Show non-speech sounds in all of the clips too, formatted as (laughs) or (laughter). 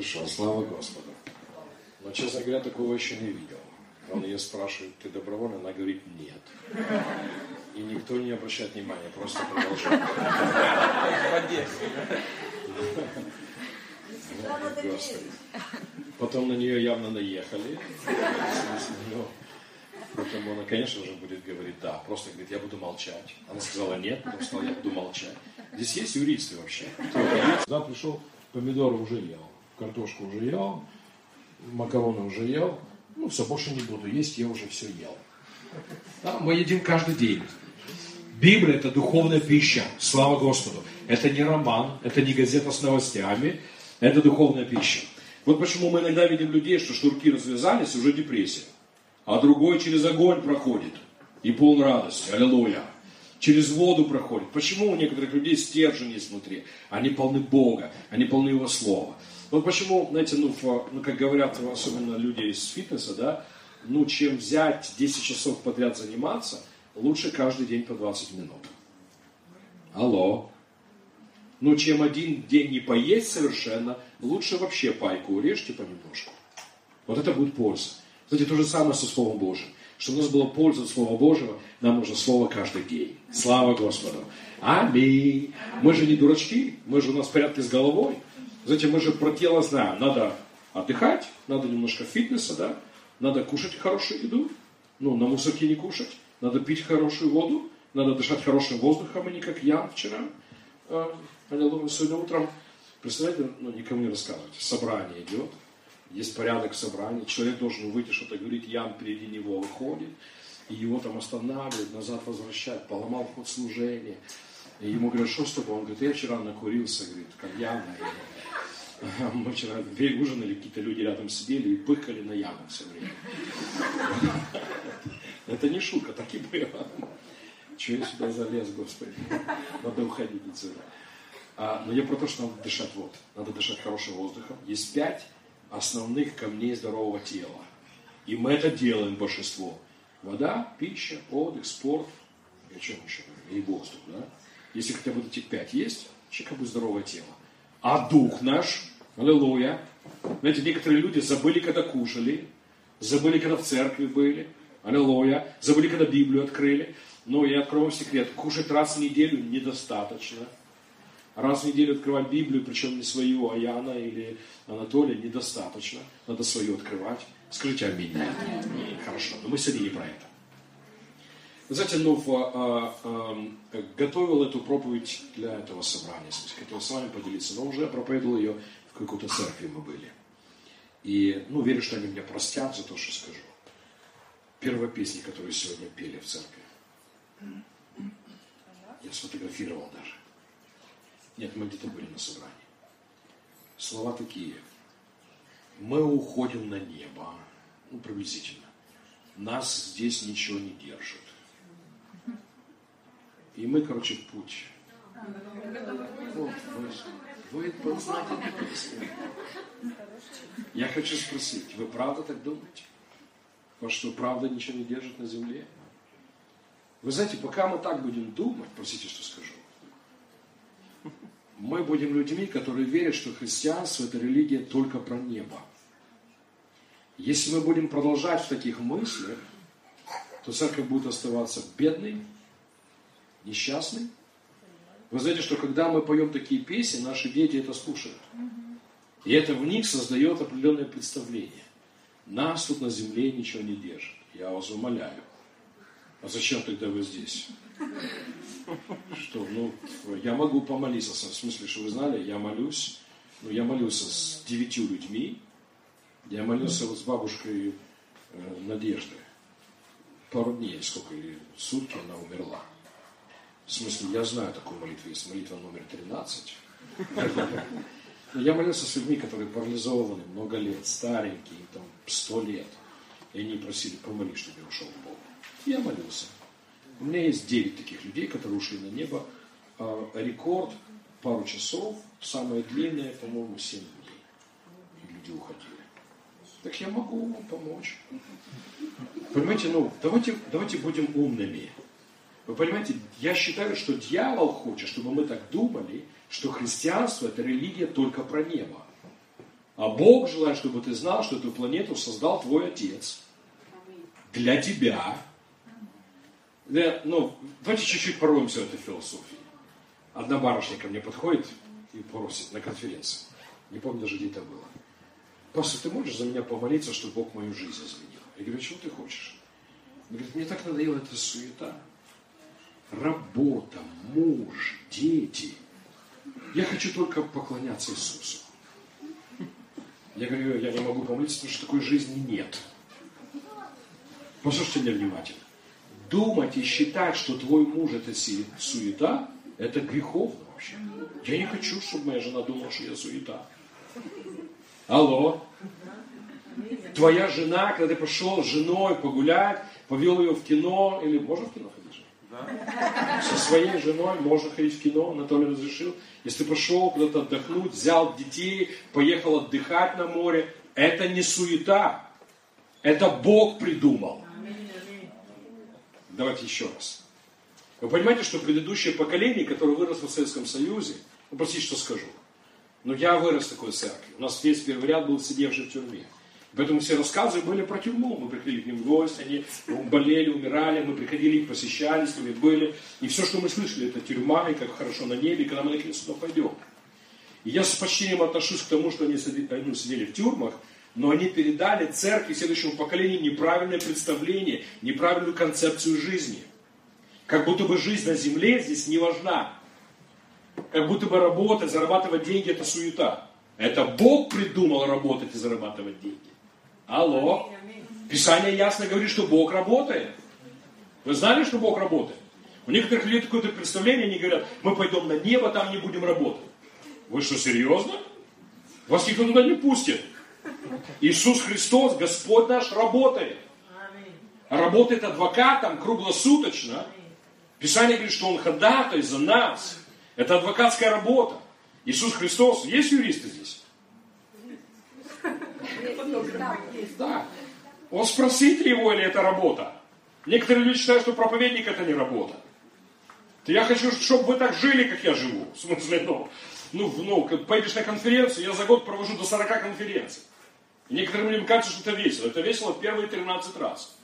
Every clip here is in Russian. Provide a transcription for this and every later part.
Хорошо, слава Господу. Но, честно говоря, такого еще не видел. Он ее спрашивает, ты добровольно? Она говорит, нет. И никто не обращает внимания, просто продолжает. Потом на нее явно наехали. Ну, Потом она, конечно же, будет говорить да. Просто говорит, я буду молчать. Она сказала нет, потом сказала, я буду молчать. Здесь есть юристы вообще. Да, пришел, помидоры уже ел, картошку уже ел, макароны уже ел. Ну, все, больше не буду есть, я уже все ел. Да, мы едим каждый день. Библия – это духовная пища. Слава Господу. Это не роман, это не газета с новостями, это духовная пища. Вот почему мы иногда видим людей, что шнурки развязались, уже депрессия. А другой через огонь проходит и полон радости. Аллилуйя. Через воду проходит. Почему у некоторых людей стержень есть внутри? Они полны Бога, они полны Его Слова. Вот почему, знаете, ну, ну как говорят особенно люди из фитнеса, да, ну, чем взять 10 часов подряд заниматься, лучше каждый день по 20 минут. Алло. Ну, чем один день не поесть совершенно, лучше вообще пайку урежьте понемножку. Вот это будет польза. Кстати, то же самое со Словом Божьим. Чтобы у нас было польза от Слова Божьего, нам нужно Слово каждый день. Слава Господу. Аминь. Мы же не дурачки, мы же у нас в порядке с головой. Знаете, мы же про тело знаем. Надо отдыхать, надо немножко фитнеса, да? Надо кушать хорошую еду, ну, на мусорке не кушать. Надо пить хорошую воду, надо дышать хорошим воздухом, а не как я вчера. А, аллилуйя, сегодня утром, представляете, ну, никому не рассказывайте, собрание идет, есть порядок в собрании, человек должен выйти, что-то говорить, Ян впереди него выходит, и его там останавливают, назад возвращают, поломал ход служения. Ему говорят, что с тобой? Он говорит, я вчера накурился, говорит, кальяна. (laughs) Мы вчера ужинали, какие-то люди рядом сидели и пыхали на яму все время. (laughs) Это не шутка, так и было. Чего я сюда залез, Господи? Надо уходить отсюда. А, но я про то, что надо дышать вот. Надо дышать хорошим воздухом. Есть пять основных камней здорового тела. И мы это делаем большинство. Вода, пища, отдых, спорт. И о чем еще? И воздух, да? Если хотя бы этих пять есть, человек будет здоровое тело. А дух наш, аллилуйя. Знаете, некоторые люди забыли, когда кушали, забыли, когда в церкви были, аллилуйя, забыли, когда Библию открыли. Но я открою вам секрет, кушать раз в неделю недостаточно. Раз в неделю открывать Библию, причем не свою, а Яна или Анатолия, недостаточно. Надо свою открывать. Скажите аминь. аминь. Хорошо, но мы сегодня не про это. Вы знаете, ну, а, а, готовил эту проповедь для этого собрания. Хотел с вами поделиться, но уже проповедовал ее в какой-то церкви мы были. И, ну, верю, что они меня простят за то, что скажу. Первая песня, которую сегодня пели в церкви. Я сфотографировал даже. Нет, мы где-то были на собрании. Слова такие. Мы уходим на небо. Ну, приблизительно. Нас здесь ничего не держит. И мы, короче, в путь. Вот, вы, вы знаете эту песню. Я хочу спросить, вы правда так думаете? Потому что правда ничего не держит на земле? Вы знаете, пока мы так будем думать, простите, что скажу, мы будем людьми, которые верят, что христианство – это религия только про небо. Если мы будем продолжать в таких мыслях, то церковь будет оставаться бедной, несчастной. Вы знаете, что когда мы поем такие песни, наши дети это слушают. И это в них создает определенное представление. Нас тут на земле ничего не держит. Я вас умоляю. А зачем тогда вы здесь? Что, ну, я могу помолиться, в смысле, что вы знали, я молюсь, ну, я молился с девятью людьми, я молился вот с бабушкой э, Надежды. Пару дней, сколько, или сутки она умерла. В смысле, я знаю такую молитву, есть молитва номер 13. Но я молился с людьми, которые парализованы много лет, старенькие, там, сто лет. И они просили, помоли, чтобы я ушел в Бога. Я молился. У меня есть 9 таких людей, которые ушли на небо. А, рекорд пару часов, самое длинное, по-моему, 7 дней. И люди уходили. Так я могу вам помочь. Понимаете, ну, давайте, давайте будем умными. Вы понимаете, я считаю, что дьявол хочет, чтобы мы так думали, что христианство это религия только про небо. А Бог желает, чтобы ты знал, что эту планету создал твой Отец. Для тебя. Да, ну, давайте чуть-чуть пороемся в этой философии. Одна барышня ко мне подходит и просит на конференции. Не помню даже, где это было. Пастор, ты можешь за меня помолиться, чтобы Бог мою жизнь изменил? Я говорю, чего ты хочешь? Он говорит, мне так надоела эта суета. Работа, муж, дети. Я хочу только поклоняться Иисусу. Я говорю, я не могу помолиться, потому что такой жизни нет. Послушайте меня внимательно. Думать и считать, что твой муж это суета, это греховно вообще. Я не хочу, чтобы моя жена думала, что я суета. Алло. Твоя жена, когда ты пошел с женой погулять, повел ее в кино, или можно в кино? Да. Со своей женой можно ходить в кино, Анатолий разрешил. Если пошел куда-то отдохнуть, взял детей, поехал отдыхать на море, это не суета. Это Бог придумал. Давайте еще раз. Вы понимаете, что предыдущее поколение, которое выросло в Советском Союзе, ну, простите, что скажу, но я вырос в такой церкви. У нас весь первый ряд был сидевший в тюрьме. Поэтому все рассказы были про тюрьму. Мы приходили к ним в гости, они болели, умирали, мы приходили, их посещали, с ними были. И все, что мы слышали, это тюрьма, и как хорошо на небе, и когда мы наконец туда пойдем. И я с почтением отношусь к тому, что они ну, сидели в тюрьмах, но они передали церкви следующему поколению неправильное представление, неправильную концепцию жизни. Как будто бы жизнь на земле здесь не важна. Как будто бы работать, зарабатывать деньги – это суета. Это Бог придумал работать и зарабатывать деньги. Алло. Писание ясно говорит, что Бог работает. Вы знали, что Бог работает? У некоторых людей такое представление, они говорят, мы пойдем на небо, там не будем работать. Вы что, серьезно? Вас никто туда не пустит. Иисус Христос, Господь наш, работает. Работает адвокатом круглосуточно. Писание говорит, что Он ходатай за нас. Это адвокатская работа. Иисус Христос, есть юристы здесь? Да. Он спросите его, или это работа. Некоторые люди считают, что проповедник это не работа. То я хочу, чтобы вы так жили, как я живу. В смысле, ну, ну, ну поедешь на конференцию, я за год провожу до 40 конференций. И некоторым людям кажется, что это весело. Это весело первые 13 раз.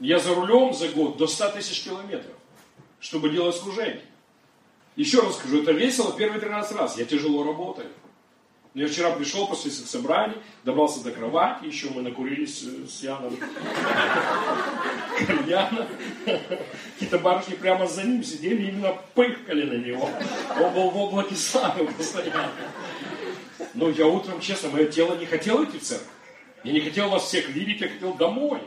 Я за рулем за год до 100 тысяч километров, чтобы делать служение. Еще раз скажу, это весело первые 13 раз. Я тяжело работаю. Я вчера пришел после собраний, добрался до кровати, еще мы накурились э, с Яном (laughs) кальяна. (laughs) Какие-то барышни прямо за ним сидели, именно пыхкали на него. Он был в облаке славы постоянно. Но я утром, честно, мое тело не хотело идти в церковь. Я не хотел вас всех видеть, я хотел домой.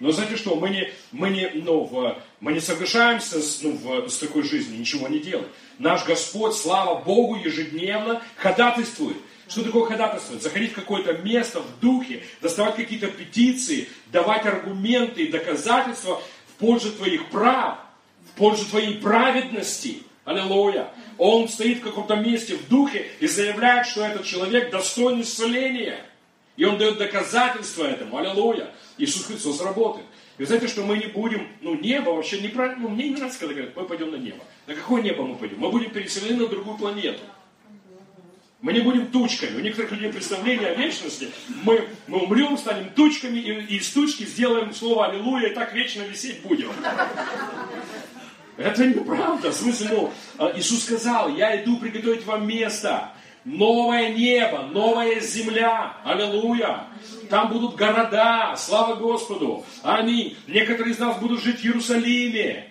Но знаете что, мы не, мы не, ну, в, мы не соглашаемся с, ну, в, с такой жизнью, ничего не делаем. Наш Господь, слава Богу, ежедневно ходатайствует. Что такое ходатайствовать? Заходить в какое-то место в духе, доставать какие-то петиции, давать аргументы и доказательства в пользу твоих прав, в пользу твоей праведности. Аллилуйя. Он стоит в каком-то месте в духе и заявляет, что этот человек достоин исцеления. И он дает доказательства этому. Аллилуйя. Иисус Христос работает. И вы знаете, что мы не будем, ну, небо вообще неправильно, ну, мне не нравится, когда говорят, мы пойдем на небо. На какое небо мы пойдем? Мы будем переселены на другую планету. Мы не будем тучками. У некоторых людей представление о вечности. Мы, мы умрем, станем тучками, и, и из тучки сделаем слово «Аллилуйя», и так вечно висеть будем. Это неправда. В смысле, ну, а, Иисус сказал, я иду приготовить вам место новое небо, новая земля. Аллилуйя. Там будут города. Слава Господу. Аминь. Некоторые из нас будут жить в Иерусалиме.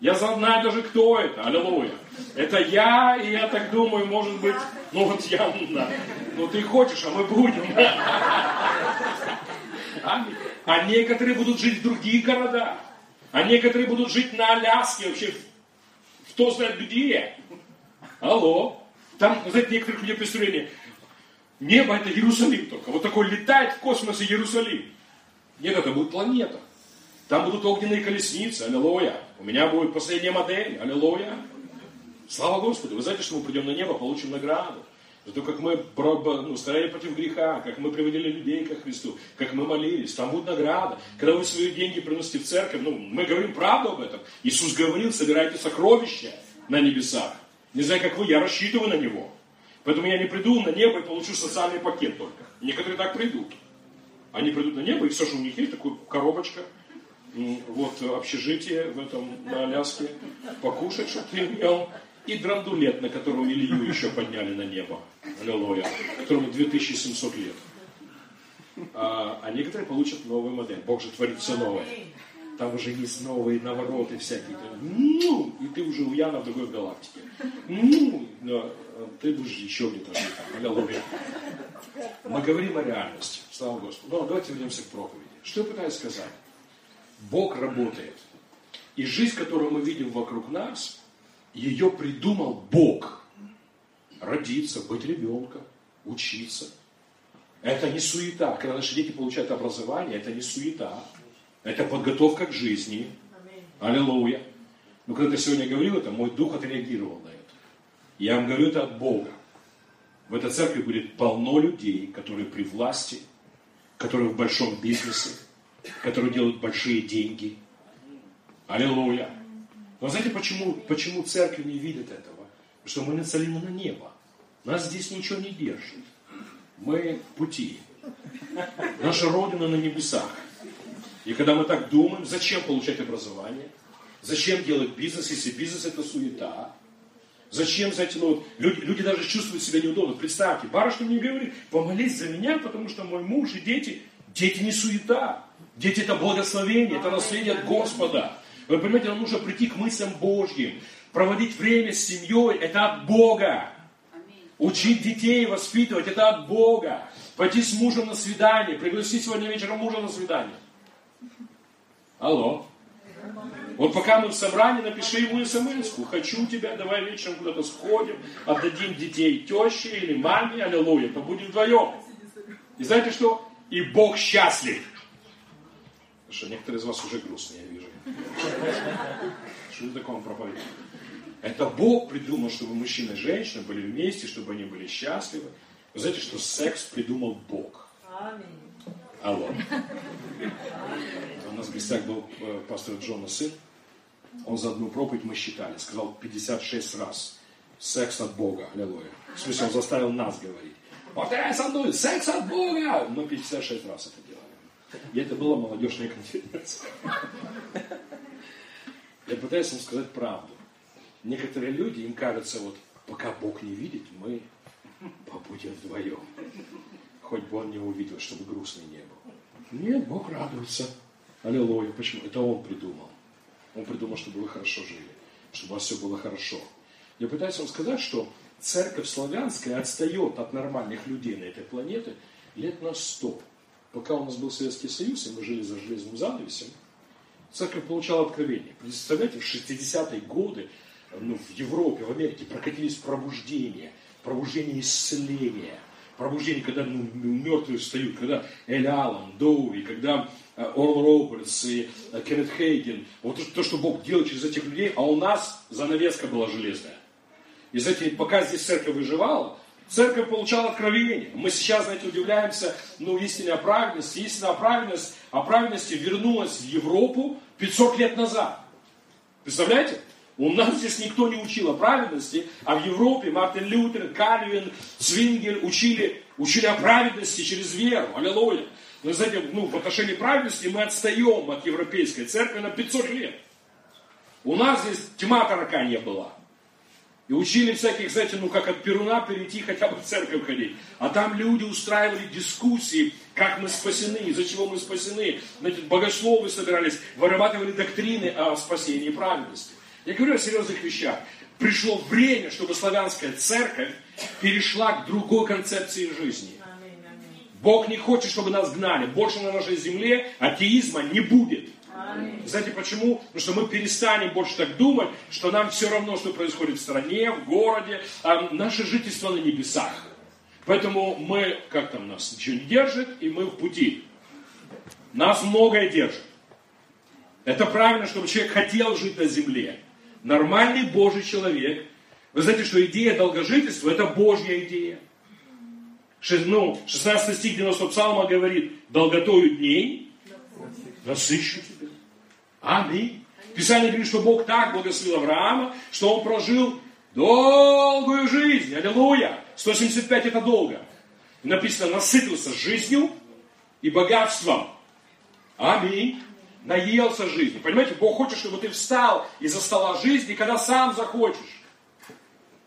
Я знаю даже, кто это. Аллилуйя. Это я, и я так думаю, может быть, ну вот я, да. Ну ты хочешь, а мы будем. Аминь. А некоторые будут жить в других городах. А некоторые будут жить на Аляске, вообще, кто знает где. Алло. Там, знаете, некоторых людей представление, небо это Иерусалим только. Вот такой летает в космосе Иерусалим. Нет, это будет планета. Там будут огненные колесницы, аллилуйя. У меня будет последняя модель, аллилуйя. Слава Господу. Вы знаете, что мы придем на небо, получим награду. За то, как мы ну, стояли против греха, как мы приводили людей ко Христу, как мы молились. Там будет награда. Когда вы свои деньги приносите в церковь, ну, мы говорим правду об этом. Иисус говорил, собирайте сокровища на небесах. Не знаю, как вы, я рассчитываю на него. Поэтому я не приду на небо и получу социальный пакет только. Некоторые так придут. Они придут на небо, и все, что у них есть, такая коробочка, вот общежитие в этом, на Аляске, покушать, чтобы ты имел, и драндулет, на котором Илью еще подняли на небо, аллилуйя, которому 2700 лет. А, а некоторые получат новую модель. Бог же творит все новое. Там уже есть новые навороты всякие. Ну, и ты уже у Яна в другой галактике. Ну, но ты будешь еще где-то жить. Аллилуйя. Мы говорим о реальности. Слава Господу. Но давайте вернемся к проповеди. Что я пытаюсь сказать? Бог работает. И жизнь, которую мы видим вокруг нас, ее придумал Бог. Родиться, быть ребенком, учиться. Это не суета. Когда наши дети получают образование, это не суета. Это подготовка к жизни. Аллилуйя. Но когда ты сегодня говорил это, мой дух отреагировал на это. Я вам говорю это от Бога. В этой церкви будет полно людей, которые при власти, которые в большом бизнесе, которые делают большие деньги. Аллилуйя. Но знаете, почему, почему церковь не видит этого? Потому что мы нацелены на небо. Нас здесь ничего не держит. Мы пути. Наша Родина на небесах. И когда мы так думаем, зачем получать образование? Зачем делать бизнес, если бизнес это суета? Зачем, знаете, ну вот, люди, люди даже чувствуют себя неудобно. Представьте, барышня мне говорит, помолись за меня, потому что мой муж и дети, дети не суета. Дети это благословение, это наследие от Господа. Вы понимаете, нам нужно прийти к мыслям Божьим. Проводить время с семьей, это от Бога. Учить детей, воспитывать, это от Бога. Пойти с мужем на свидание, пригласить сегодня вечером мужа на свидание. Алло. Вот пока мы в собрании, напиши ему смс -ку. Хочу тебя, давай вечером куда-то сходим, отдадим детей теще или маме, аллилуйя, побудем вдвоем. И знаете что? И Бог счастлив. Потому что некоторые из вас уже грустные, я вижу. Что это такое проповедь? Это Бог придумал, чтобы мужчина и женщина были вместе, чтобы они были счастливы. Вы знаете, что секс придумал Бог. Алло. У нас в гостях был э, пастор Джона сын. Он за одну проповедь мы считали, сказал 56 раз. Секс от Бога, аллилуйя. В смысле, он заставил нас говорить. Повторяй со мной, секс от Бога! Мы 56 раз это делали. И это была молодежная конференция. Я пытаюсь вам сказать правду. Некоторые люди, им кажется, вот пока Бог не видит, мы побудем вдвоем. Хоть бы он не увидел, чтобы грустный не был. Нет, Бог радуется. Аллилуйя. Почему? Это Он придумал. Он придумал, чтобы вы хорошо жили, чтобы у вас все было хорошо. Я пытаюсь вам сказать, что церковь славянская отстает от нормальных людей на этой планете лет на сто. Пока у нас был Советский Союз, и мы жили за железным занавесем, церковь получала откровение. Представляете, в 60-е годы ну, в Европе, в Америке прокатились пробуждения, пробуждение исцеления, пробуждение, когда ну, мертвые встают, когда Эль Аллан, Доуи, когда э, Орл Робертс и э, Кеннет Хейген, вот то, что Бог делает через этих людей, а у нас занавеска была железная. И знаете, пока здесь церковь выживала, церковь получала откровение. Мы сейчас, знаете, удивляемся, ну, истинная праведность, истинная праведность, а праведности вернулась в Европу 500 лет назад. Представляете? У нас здесь никто не учил о праведности, а в Европе Мартин Лютер, Кальвин, Цвингель учили, учили о праведности через веру. Аллилуйя. Но, знаете, ну, в отношении праведности мы отстаем от европейской церкви на 500 лет. У нас здесь тьма тараканья была. И учили всяких, знаете, ну как от Перуна перейти хотя бы в церковь ходить. А там люди устраивали дискуссии, как мы спасены, из-за чего мы спасены. Знаете, богословы собирались, вырабатывали доктрины о спасении и праведности. Я говорю о серьезных вещах. Пришло время, чтобы славянская церковь перешла к другой концепции жизни. Бог не хочет, чтобы нас гнали. Больше на нашей земле атеизма не будет. Знаете почему? Потому что мы перестанем больше так думать, что нам все равно, что происходит в стране, в городе, а наше жительство на небесах. Поэтому мы, как там нас ничего не держит, и мы в пути. Нас многое держит. Это правильно, чтобы человек хотел жить на земле нормальный Божий человек. Вы знаете, что идея долгожительства – это Божья идея. Ну, 16 стих 90 псалма говорит, долготою дней насыщу тебя. Аминь. Писание говорит, что Бог так благословил Авраама, что он прожил Долгую жизнь, аллилуйя. 175 это долго. написано, насытился жизнью и богатством. Аминь. Наелся жизнью. Понимаете, Бог хочет, чтобы ты встал из-за стола жизни, когда сам захочешь.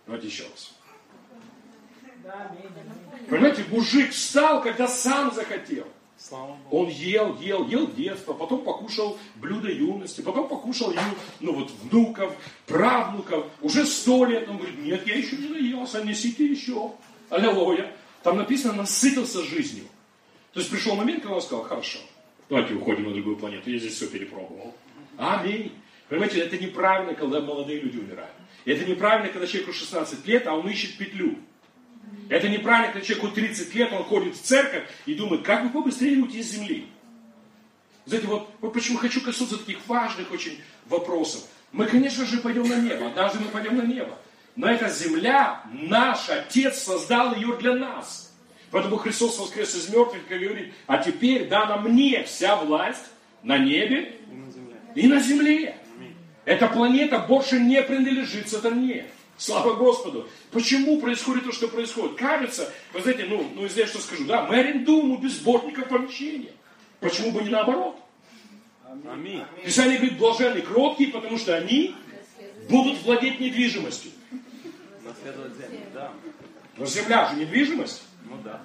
Давайте еще раз. Понимаете, мужик встал, когда сам захотел. Он ел, ел, ел детство, потом покушал блюдо юности, потом покушал ну вот внуков, правнуков. Уже сто лет он говорит, нет, я еще не наелся, несите еще. Аллилуйя. Там написано, насытился жизнью. То есть пришел момент, когда он сказал, хорошо, давайте уходим на другую планету, я здесь все перепробовал. Аминь. Понимаете, это неправильно, когда молодые люди умирают. Это неправильно, когда человеку 16 лет, а он ищет петлю. Это неправильно, когда человеку 30 лет, он ходит в церковь и думает, как бы побыстрее уйти из земли. Знаете, вот, вот почему хочу коснуться таких важных очень вопросов. Мы, конечно же, пойдем на небо. Однажды мы пойдем на небо. Но эта земля, наш Отец создал ее для нас. Поэтому Христос воскрес из мертвых и говорит, а теперь дана мне вся власть на небе и на земле. И на земле. Эта планета больше не принадлежит сатане. Слава Господу. Почему происходит то, что происходит? Кажется, вы знаете, ну, ну я что скажу, да, мы арендуем у безбожников помещение. Почему бы не наоборот? Аминь. Писание говорит, блаженны кроткие, потому что они будут владеть недвижимостью. Но земля же недвижимость. Ну да.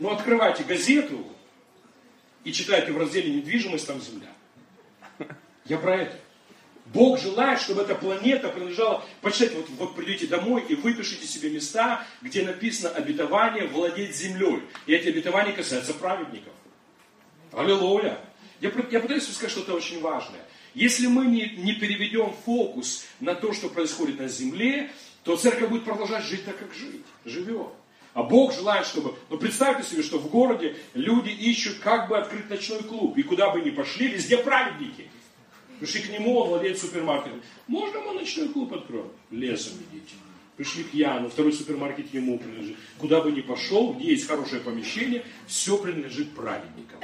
Ну открывайте газету и читайте в разделе недвижимость, там земля. Я про это. Бог желает, чтобы эта планета принадлежала... Почитайте, вот, вот придете домой и выпишите себе места, где написано обетование владеть землей. И эти обетования касаются праведников. Аллилуйя. Я, я пытаюсь сказать что-то очень важное. Если мы не, не переведем фокус на то, что происходит на земле, то церковь будет продолжать жить так, как жить, живет. А Бог желает, чтобы... Ну, представьте себе, что в городе люди ищут, как бы открыть ночной клуб. И куда бы ни пошли, везде праведники. Пришли к нему, он владеет супермаркетом. Можно мы ночной клуб откроем? Лесом идите. Пришли к Яну, второй супермаркет ему принадлежит. Куда бы ни пошел, где есть хорошее помещение, все принадлежит праведникам.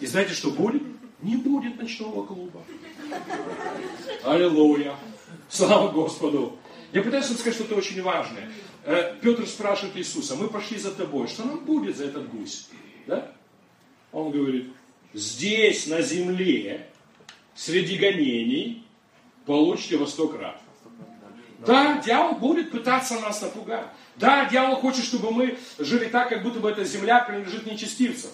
И знаете, что будет? Не будет ночного клуба. Аллилуйя. Слава Господу. Я пытаюсь сказать что-то очень важное. Э, Петр спрашивает Иисуса, мы пошли за тобой, что нам будет за этот гусь? Да? Он говорит, здесь на земле среди гонений получите во сто крат. Да, дьявол будет пытаться нас напугать. Да, дьявол хочет, чтобы мы жили так, как будто бы эта земля принадлежит нечестивцам.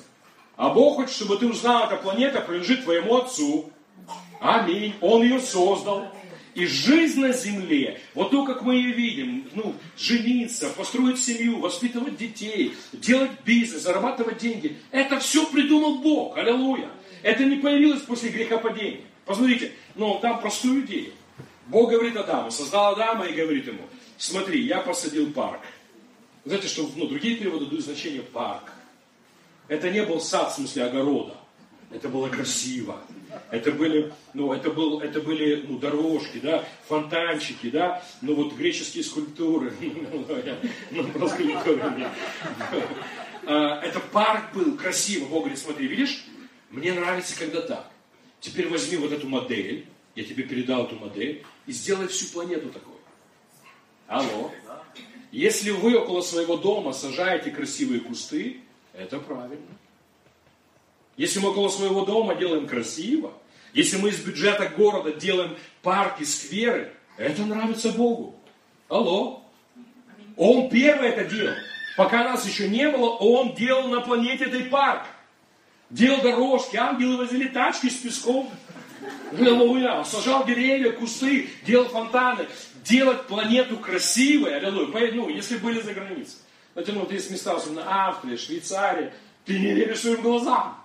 А Бог хочет, чтобы ты узнал, эта планета принадлежит твоему Отцу. Аминь. Он ее создал. И жизнь на земле, вот то, как мы ее видим, ну, жениться, построить семью, воспитывать детей, делать бизнес, зарабатывать деньги, это все придумал Бог. Аллилуйя. Это не появилось после грехопадения. Посмотрите, ну там простую идею. Бог говорит Адаму, создал Адама и говорит ему, смотри, я посадил парк. Знаете, что ну, другие переводы дают значение парк. Это не был сад в смысле огорода. Это было красиво. Это были, ну, это был, это были ну, дорожки, да, фонтанчики, да, ну вот греческие скульптуры. (laughs) Ну, скульптуры а, Это парк был красиво. Бог говорит, смотри, видишь, мне нравится, когда так. Теперь возьми вот эту модель, я тебе передал эту модель, и сделай всю планету такой. Алло. Если вы около своего дома сажаете красивые кусты, это правильно. Если мы около своего дома делаем красиво, если мы из бюджета города делаем парки, скверы, это нравится Богу. Алло. Он первый это делал. Пока нас еще не было, он делал на планете этой парк делал дорожки, ангелы возили тачки с песком. Аллилуйя. Сажал деревья, кусты, делал фонтаны. Делать планету красивой, аллилуйя. Ну, если были за границей. Знаете, ну, вот есть места, особенно Австрия, Швейцария, ты не веришь своим глазам.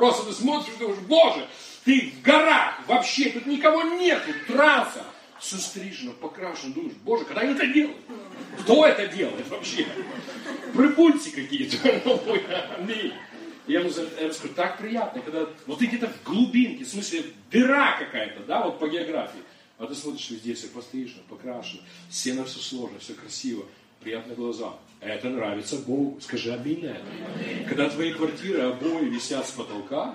Просто ты смотришь и думаешь, боже, ты в горах, вообще, тут никого нет, трасса. Все стрижено, покрашено, думаешь, боже, когда они это делают? Кто это делает вообще? Припульцы какие-то. (laughs) Аминь. Я ему расскажу, так приятно, когда вот ты где-то в глубинке, в смысле дыра какая-то, да, вот по географии. А ты смотришь везде, все пострижено, покрашено, сено все сложно, все красиво, приятно глазам. Это нравится Богу. Скажи аминь на это. Когда твои квартиры, обои висят с потолка,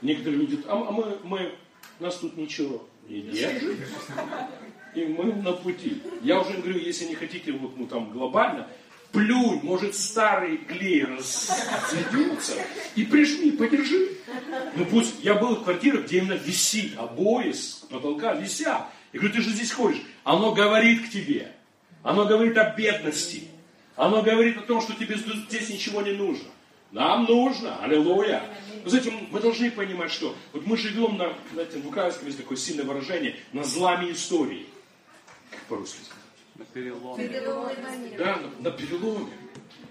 некоторые люди, а, а мы, мы, нас тут ничего не держит. И мы на пути. Я уже говорю, если не хотите вот, ну, там, глобально, плюнь, может старый клей разойдется, и прижми, подержи. Ну пусть, я был в квартирах, где именно висит, обои с потолка висят. Я говорю, ты же здесь ходишь. Оно говорит к тебе. Оно говорит о бедности. Оно говорит о том, что тебе здесь ничего не нужно. Нам нужно, аллилуйя. Вы знаете, мы должны понимать, что вот мы живем на, знаете, в украинском есть такое сильное выражение, на зламе истории. Как по-русски На переломе. Да, на, на переломе.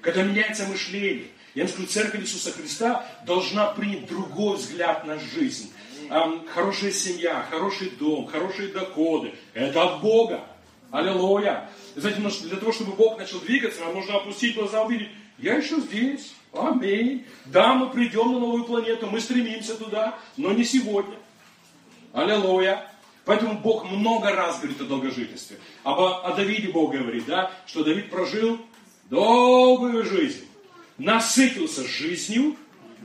Когда меняется мышление. Я вам скажу, церковь Иисуса Христа должна принять другой взгляд на жизнь. Эм, хорошая семья, хороший дом, хорошие доходы. Это от Бога. Аллилуйя. Знаете, для того, чтобы Бог начал двигаться, нам нужно опустить глаза, увидеть, я еще здесь. Аминь. Да, мы придем на новую планету, мы стремимся туда, но не сегодня. Аллилуйя. Поэтому Бог много раз говорит о долгожительстве. Об, о Давиде Бог говорит, да, что Давид прожил долгую жизнь. Насытился жизнью,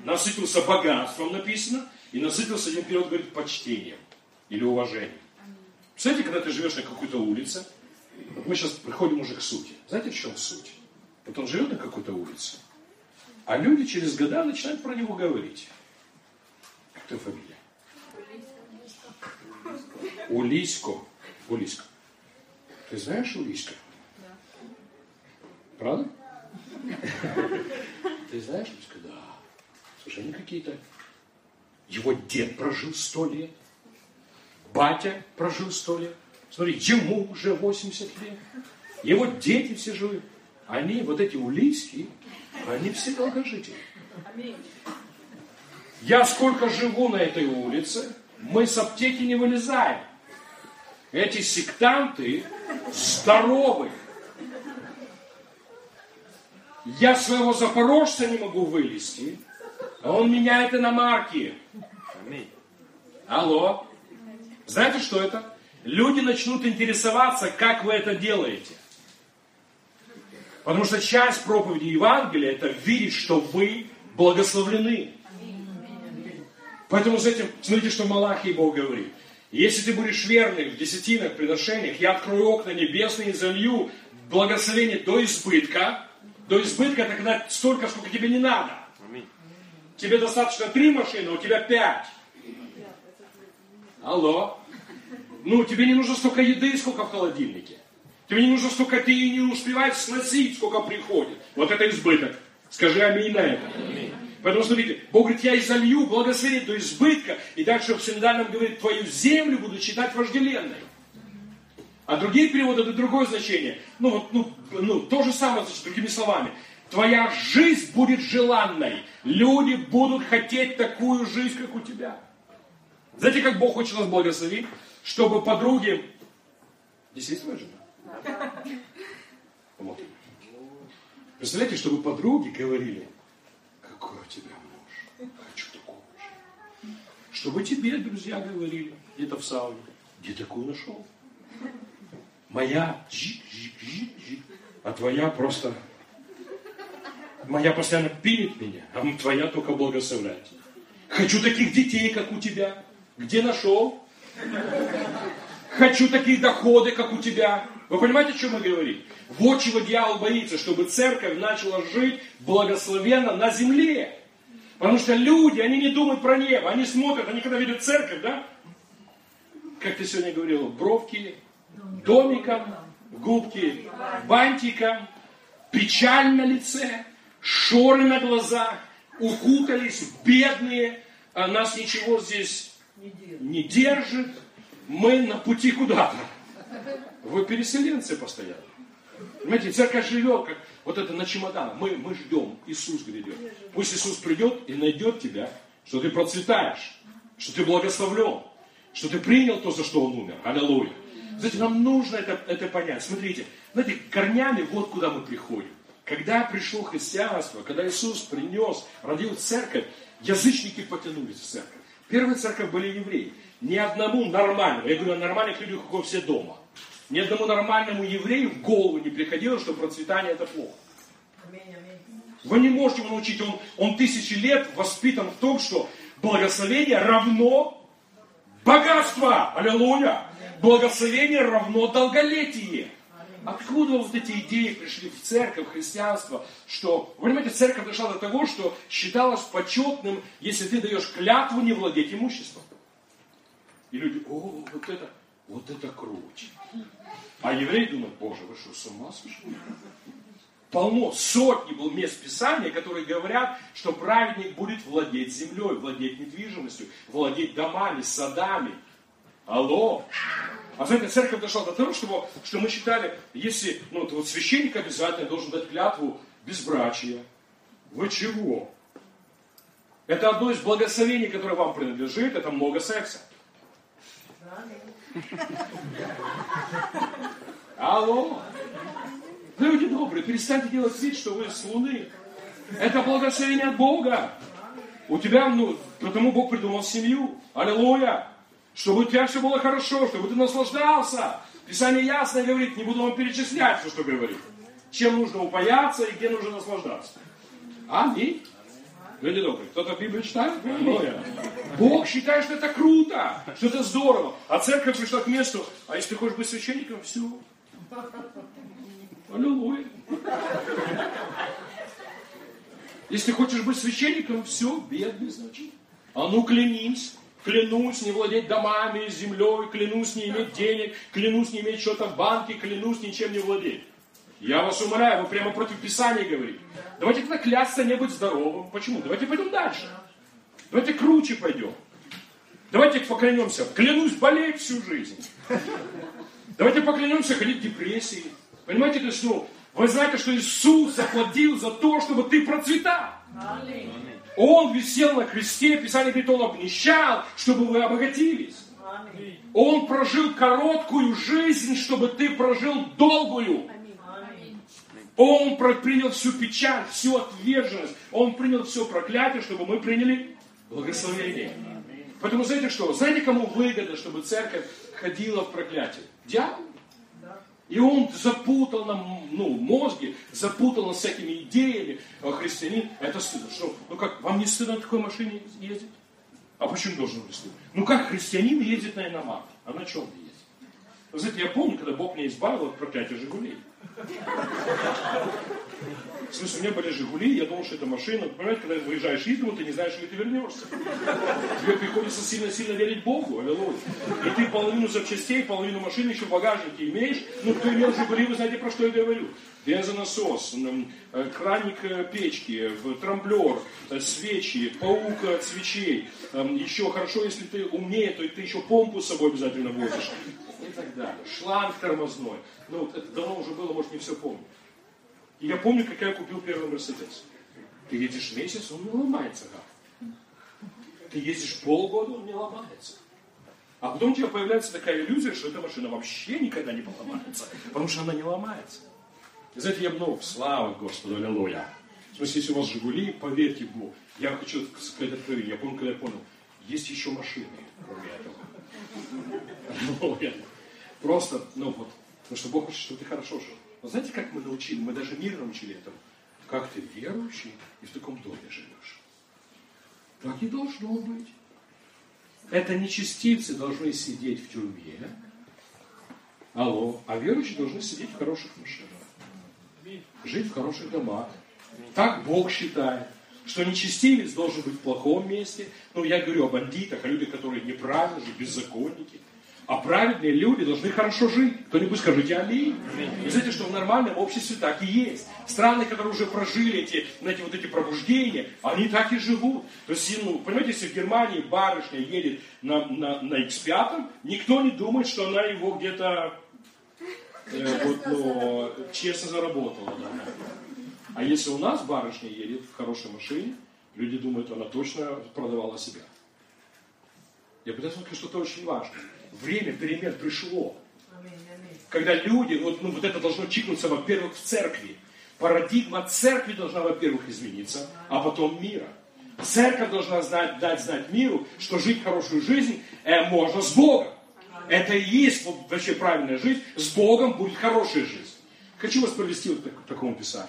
насытился богатством, написано, и насытился, один период говорит, почтением или уважением. Представляете, когда ты живешь на какой-то улице, вот мы сейчас приходим уже к сути. Знаете, в чем суть? Вот он живет на какой-то улице, а люди через года начинают про него говорить. Как твоя фамилия? Улисько. Улисько. Ты знаешь Улисько? Да. Правда? (laughs) Ты знаешь Улисько? Да. Слушай, они какие-то... Его дед прожил сто лет. Батя прожил сто лет. Смотри, ему уже 80 лет. Его дети все живы. Они, вот эти улиски, они все долгожители. Я сколько живу на этой улице, мы с аптеки не вылезаем. Эти сектанты здоровы. Я своего запорожца не могу вылезти, а он меняет иномарки. Алло. Знаете, что это? Люди начнут интересоваться, как вы это делаете. Потому что часть проповеди Евангелия это видеть, что вы благословлены. Поэтому с этим, смотрите, что Малахий Бог говорит. Если ты будешь верный в десятинах, приношениях, я открою окна небесные и залью благословение до избытка. До избытка это когда столько, сколько тебе не надо. Тебе достаточно три машины, а у тебя пять. Алло. Ну, тебе не нужно столько еды, сколько в холодильнике. Тебе не нужно столько, ты не успеваешь сносить, сколько приходит. Вот это избыток. Скажи аминь на это. Аминь. Поэтому смотрите, Бог говорит, я изолью благословение до избытка, и дальше в синодальном говорит, твою землю буду считать вожделенной. А другие переводы это другое значение. Ну, вот, ну, ну, то же самое, с другими словами. Твоя жизнь будет желанной. Люди будут хотеть такую жизнь, как у тебя. Знаете, как Бог хочет нас благословить? Чтобы подруги... Действительно жена? Вот. Представляете, чтобы подруги говорили, какой у тебя муж, хочу такого же. Чтобы тебе, друзья, говорили, где-то в сауне, где такую нашел. Моя, жик, жик, жик, жик, а твоя просто, моя постоянно пилит меня, а твоя только благословляет. Хочу таких детей, как у тебя. Где нашел? Хочу такие доходы, как у тебя. Вы понимаете, о чем мы говорим? Вот чего дьявол боится, чтобы церковь начала жить благословенно на земле. Потому что люди, они не думают про небо, они смотрят, они когда видят церковь, да? Как ты сегодня говорил, бровки домиком, губки бантиком, печаль на лице, шоры на глазах, укутались, бедные, а нас ничего здесь не держит, мы на пути куда-то. Вы переселенцы постоянно. Понимаете, церковь живет, как вот это на чемоданах. Мы, мы ждем, Иисус грядет. Пусть Иисус придет и найдет тебя, что ты процветаешь, что ты благословлен, что ты принял то, за что Он умер. Аллилуйя. Знаете, нам нужно это, это понять. Смотрите, знаете, корнями вот куда мы приходим. Когда пришло христианство, когда Иисус принес, родил церковь, язычники потянулись в церковь. Первая церковь были евреи. Ни одному нормальному, я говорю о нормальных людях, как все дома, ни одному нормальному еврею в голову не приходило, что процветание это плохо. Вы не можете его научить, он, он тысячи лет воспитан в том, что благословение равно Богатство! Аллилуйя! Благословение равно долголетие. Откуда вот эти идеи пришли в церковь, в христианство, что, вы понимаете, церковь дошла до того, что считалось почетным, если ты даешь клятву не владеть имуществом. И люди, о, вот это, вот это круче. А евреи думают, боже, вы что, с ума сошли? Полно, сотни был мест Писания, которые говорят, что праведник будет владеть землей, владеть недвижимостью, владеть домами, садами. Алло! А знаете, церковь дошла до того, что, что мы считали, если ну, вот, вот священник обязательно должен дать клятву безбрачия. Вы чего? Это одно из благословений, которое вам принадлежит, это много секса. Алло! Люди добрые, перестаньте делать вид, что вы с Луны. Это благословение от Бога. У тебя, ну, потому Бог придумал семью. Аллилуйя. Чтобы у тебя все было хорошо, чтобы ты наслаждался. Писание ясно говорит, не буду вам перечислять все, что говорит. Чем нужно упаяться и где нужно наслаждаться. Аминь. Люди добрые, кто-то Библию читает? Аллилуйя. Бог считает, что это круто, что это здорово. А церковь пришла к месту, а если ты хочешь быть священником, все. Аллилуйя. Если хочешь быть священником, все, бедный, значит. А ну клянись. Клянусь не владеть домами, землей, клянусь не иметь денег, клянусь не иметь что-то в банке, клянусь ничем не владеть. Я вас умоляю, вы прямо против Писания говорите. Давайте тогда клясться не быть здоровым. Почему? Давайте пойдем дальше. Давайте круче пойдем. Давайте поклянемся. Клянусь болеть всю жизнь. Давайте поклянемся ходить в депрессии. Понимаете, то есть, ну, вы знаете, что Иисус заплатил за то, чтобы ты процветал. Он висел на кресте, Писание говорит, Он обнищал, чтобы вы обогатились. Он прожил короткую жизнь, чтобы ты прожил долгую. Он принял всю печаль, всю отверженность. Он принял все проклятие, чтобы мы приняли благословение. Поэтому знаете что? Знаете, кому выгодно, чтобы церковь ходила в проклятие? Дьявол. И он запутал нам ну, мозги, запутал нас всякими идеями. А христианин, это стыдно. Что, ну как, вам не стыдно на такой машине ездить? А почему должен быть стыдно? Ну как христианин ездит на иномарке? А на чем ездит? Вы знаете, я помню, когда Бог меня избавил от проклятия Жигулей. В смысле, у меня были Жигули, я думал, что это машина. Понимаете, когда выезжаешь из дома, ты не знаешь, что ты вернешься. Тебе приходится сильно-сильно верить Богу, аллилуйя. И ты половину запчастей, половину машины еще в багажнике имеешь. Ну, кто имел Жигули, вы знаете, про что я говорю. Бензонасос, э, краник э, печки, трамблер, э, свечи, паук от свечей. Еще хорошо, если ты умнее, то ты еще помпу с собой обязательно возишь. И так далее. Шланг тормозной. Ну, вот это давно уже было, может, не все помню. И я помню, как я купил первый Мерседес. Ты едешь месяц, он не ломается как. Ты ездишь полгода, он не ломается. А потом у тебя появляется такая иллюзия, что эта машина вообще никогда не поломается, потому что она не ломается. И знаете, я много, слава Господу, аллилуйя. В смысле, если у вас Жигули, поверьте Богу, я хочу сказать откровение, я помню, когда я понял, есть еще машины, кроме этого. Просто, ну вот, потому что Бог хочет, чтобы ты хорошо жил. Но знаете, как мы научили? Мы даже мир научили этому. Как ты верующий и в таком доме живешь. Так и должно быть. Это нечестивцы должны сидеть в тюрьме. Алло. А верующие должны сидеть в хороших машинах. Жить в хороших домах. Так Бог считает. Что нечестивец должен быть в плохом месте. Ну, я говорю о бандитах, о людях, которые неправильно живут, беззаконники. А праведные люди должны хорошо жить. Кто-нибудь скажите аминь. Вы знаете, что в нормальном обществе так и есть. Страны, которые уже прожили эти, знаете, вот эти пробуждения, они так и живут. То есть, ну, понимаете, если в Германии барышня едет на, на, на X5, никто не думает, что она его где-то э, вот, ну, честно заработала. Да. А если у нас барышня едет в хорошей машине, люди думают, она точно продавала себя. Я пытаюсь сказать что-то очень важное. Время перемен пришло. Когда люди, вот, ну, вот это должно чикнуться, во-первых, в церкви. Парадигма церкви должна, во-первых, измениться, а потом мира. Церковь должна знать, дать знать миру, что жить хорошую жизнь э, можно с Богом. Это и есть вот, вообще правильная жизнь. С Богом будет хорошая жизнь. Хочу вас провести вот к такому писанию.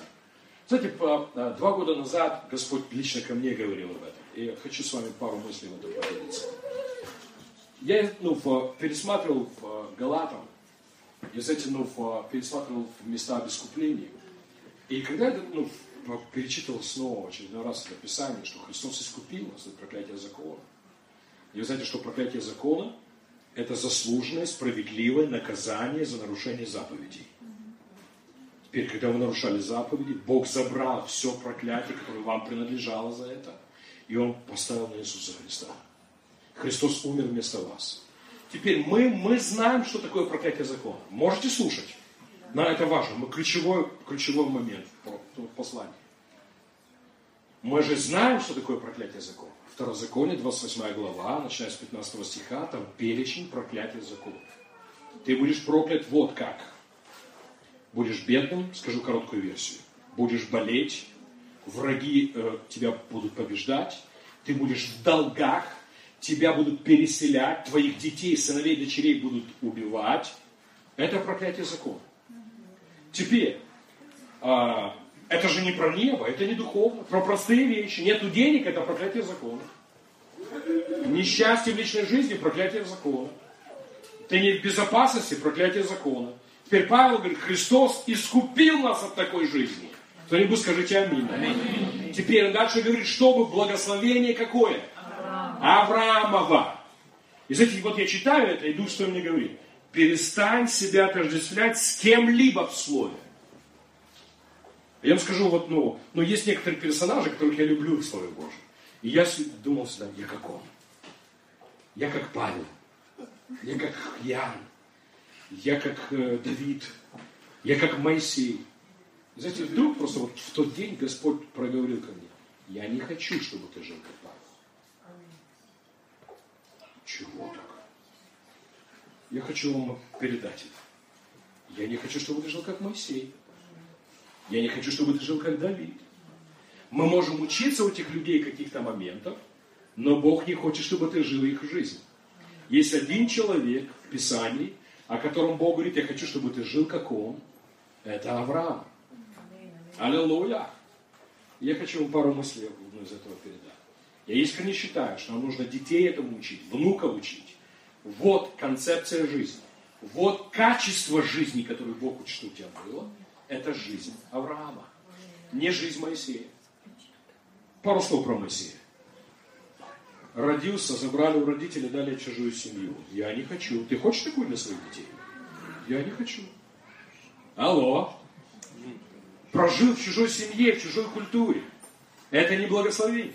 Знаете, по, а, два года назад Господь лично ко мне говорил об этом. И я хочу с вами пару мыслей в этом поделиться. Я ну, в, пересматривал в Галатам, я, знаете, ну, в, пересматривал места об искуплении. И когда я ну, перечитывал снова в очередной раз это Писание, что Христос искупил нас от проклятия закона. И вы знаете, что проклятие закона – это заслуженное, справедливое наказание за нарушение заповедей. Теперь, когда вы нарушали заповеди, Бог забрал все проклятие, которое вам принадлежало за это, и Он поставил на Иисуса Христа. Христос умер вместо вас. Теперь мы, мы знаем, что такое проклятие закона. Можете слушать. Но это важно. Мы ключевой, ключевой момент в послании. Мы же знаем, что такое проклятие закона. Второзаконие, 28 глава, начиная с 15 стиха, там перечень проклятия закона. Ты будешь проклят вот как. Будешь бедным, скажу короткую версию. Будешь болеть, враги э, тебя будут побеждать, ты будешь в долгах, тебя будут переселять, твоих детей, сыновей, дочерей будут убивать. Это проклятие закона. Теперь, а, это же не про небо, это не духовно, про простые вещи. Нету денег, это проклятие закона. Несчастье в личной жизни, проклятие закона. Ты не в безопасности, проклятие закона. Теперь Павел говорит, Христос искупил нас от такой жизни. Кто-нибудь скажите аминь. аминь. Теперь он дальше говорит, чтобы благословение какое? Авраамова. И знаете, вот я читаю это, и Дух что мне говорит. Перестань себя отождествлять с кем-либо в слове. Я вам скажу, вот, ну, ну, есть некоторые персонажи, которых я люблю в Слове Божьем. И я думал всегда, я как он. Я как Павел. Я как Ян. Я как э, Давид. Я как Моисей. знаете, вдруг просто вот в тот день Господь проговорил ко мне, я не хочу, чтобы ты жил как Павел. Чего так? Я хочу вам передать это. Я не хочу, чтобы ты жил как Моисей. Я не хочу, чтобы ты жил как Давид. Мы можем учиться у этих людей каких-то моментов, но Бог не хочет, чтобы ты жил их жизнь. Есть один человек в Писании, о котором Бог говорит, я хочу, чтобы ты жил как он. Это Авраам. Аллилуйя. Я хочу вам пару мыслей из этого передать. Я искренне считаю, что нужно детей этому учить, внуков учить. Вот концепция жизни. Вот качество жизни, которое Бог хочет, чтобы у тебя было. Это жизнь Авраама. Не жизнь Моисея. Пару слов про Моисея. Родился, забрали у родителей, дали чужую семью. Я не хочу. Ты хочешь такую для своих детей? Я не хочу. Алло. Прожил в чужой семье, в чужой культуре. Это не благословение.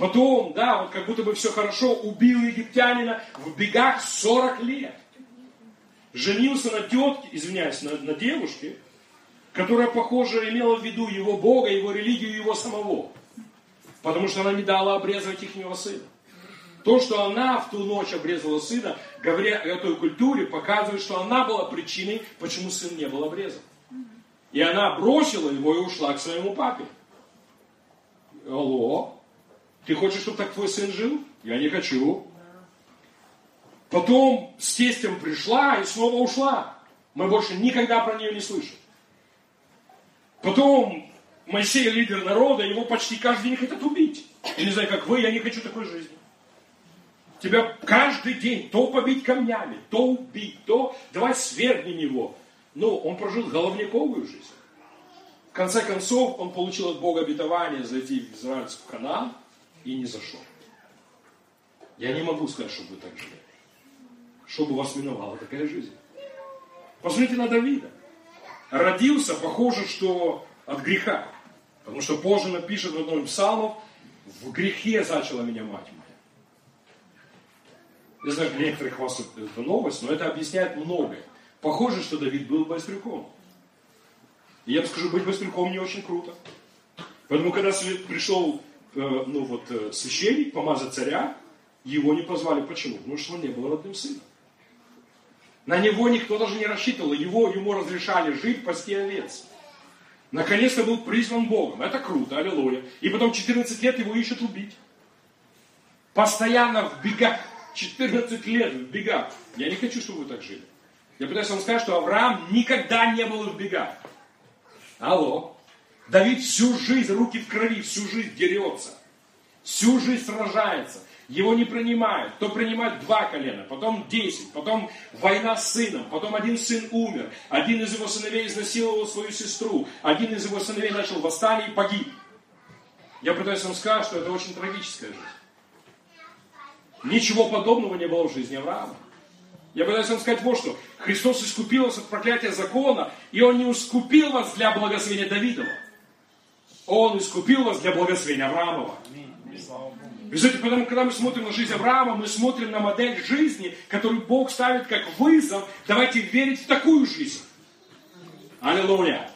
Потом, да, вот как будто бы все хорошо, убил египтянина в бегах 40 лет. Женился на тетке, извиняюсь, на, на девушке, которая, похоже, имела в виду его Бога, его религию, его самого. Потому что она не дала обрезывать их сына. То, что она в ту ночь обрезала сына, говоря о той культуре, показывает, что она была причиной, почему сын не был обрезан. И она бросила его и ушла к своему папе. Алло, ты хочешь, чтобы так твой сын жил? Я не хочу. Потом с тестем пришла и снова ушла. Мы больше никогда про нее не слышим. Потом Моисей лидер народа, его почти каждый день хотят убить. Я не знаю, как вы, я не хочу такой жизни. Тебя каждый день то побить камнями, то убить, то давай свергнем его. Но он прожил головниковую жизнь. В конце концов, он получил от Бога обетование зайти в израильскую Канаан, и не зашел. Я не могу сказать, чтобы вы так жили. Чтобы вас миновала такая жизнь. Посмотрите на Давида. Родился, похоже, что от греха. Потому что позже напишет в одном из псалмов, в грехе зачала меня мать моя. Я знаю, для некоторых вас это новость, но это объясняет многое. Похоже, что Давид был быстрюком. И я бы скажу, быть быстрюком не очень круто. Поэтому, когда пришел ну вот, э, священник, помазать царя, его не позвали. Почему? Потому что он не был родным сыном. На него никто даже не рассчитывал. Его, ему разрешали жить, пасти овец. Наконец-то был призван Богом. Это круто, аллилуйя. И потом 14 лет его ищут убить. Постоянно в бегах. 14 лет в бегах. Я не хочу, чтобы вы так жили. Я пытаюсь вам сказать, что Авраам никогда не был в бегах. Алло. Давид всю жизнь, руки в крови, всю жизнь дерется. Всю жизнь сражается. Его не принимают. То принимают два колена, потом десять, потом война с сыном, потом один сын умер, один из его сыновей изнасиловал свою сестру, один из его сыновей начал восстание и погиб. Я пытаюсь вам сказать, что это очень трагическая жизнь. Ничего подобного не было в жизни Авраама. Я пытаюсь вам сказать вот что. Христос искупил вас от проклятия закона, и Он не искупил вас для благословения Давидова. Он искупил вас для благословения Авраамова. Знаете, потому когда мы смотрим на жизнь Авраама, мы смотрим на модель жизни, которую Бог ставит как вызов. Давайте верить в такую жизнь. Аллилуйя.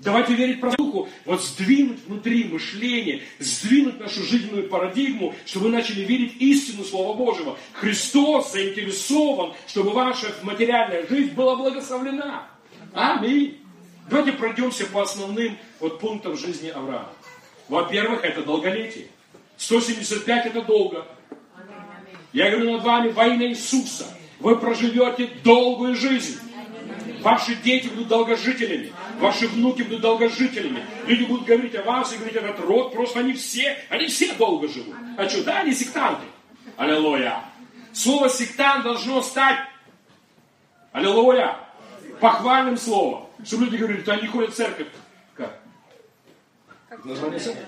Давайте верить про духу, вот сдвинуть внутри мышление, сдвинуть нашу жизненную парадигму, чтобы вы начали верить истину Слова Божьего. Христос заинтересован, чтобы ваша материальная жизнь была благословлена. Аминь. Давайте пройдемся по основным вот пунктам жизни Авраама. Во-первых, это долголетие. 175 это долго. Я говорю над вами во имя Иисуса. Вы проживете долгую жизнь. Ваши дети будут долгожителями. Ваши внуки будут долгожителями. Люди будут говорить о вас и говорить, этот род, просто они все, они все долго живут. А что, да, они сектанты. Аллилуйя. Слово сектант должно стать, аллилуйя, похвальным словом. Чтобы люди говорили, что они ходят в церковь. Как? Название церкви?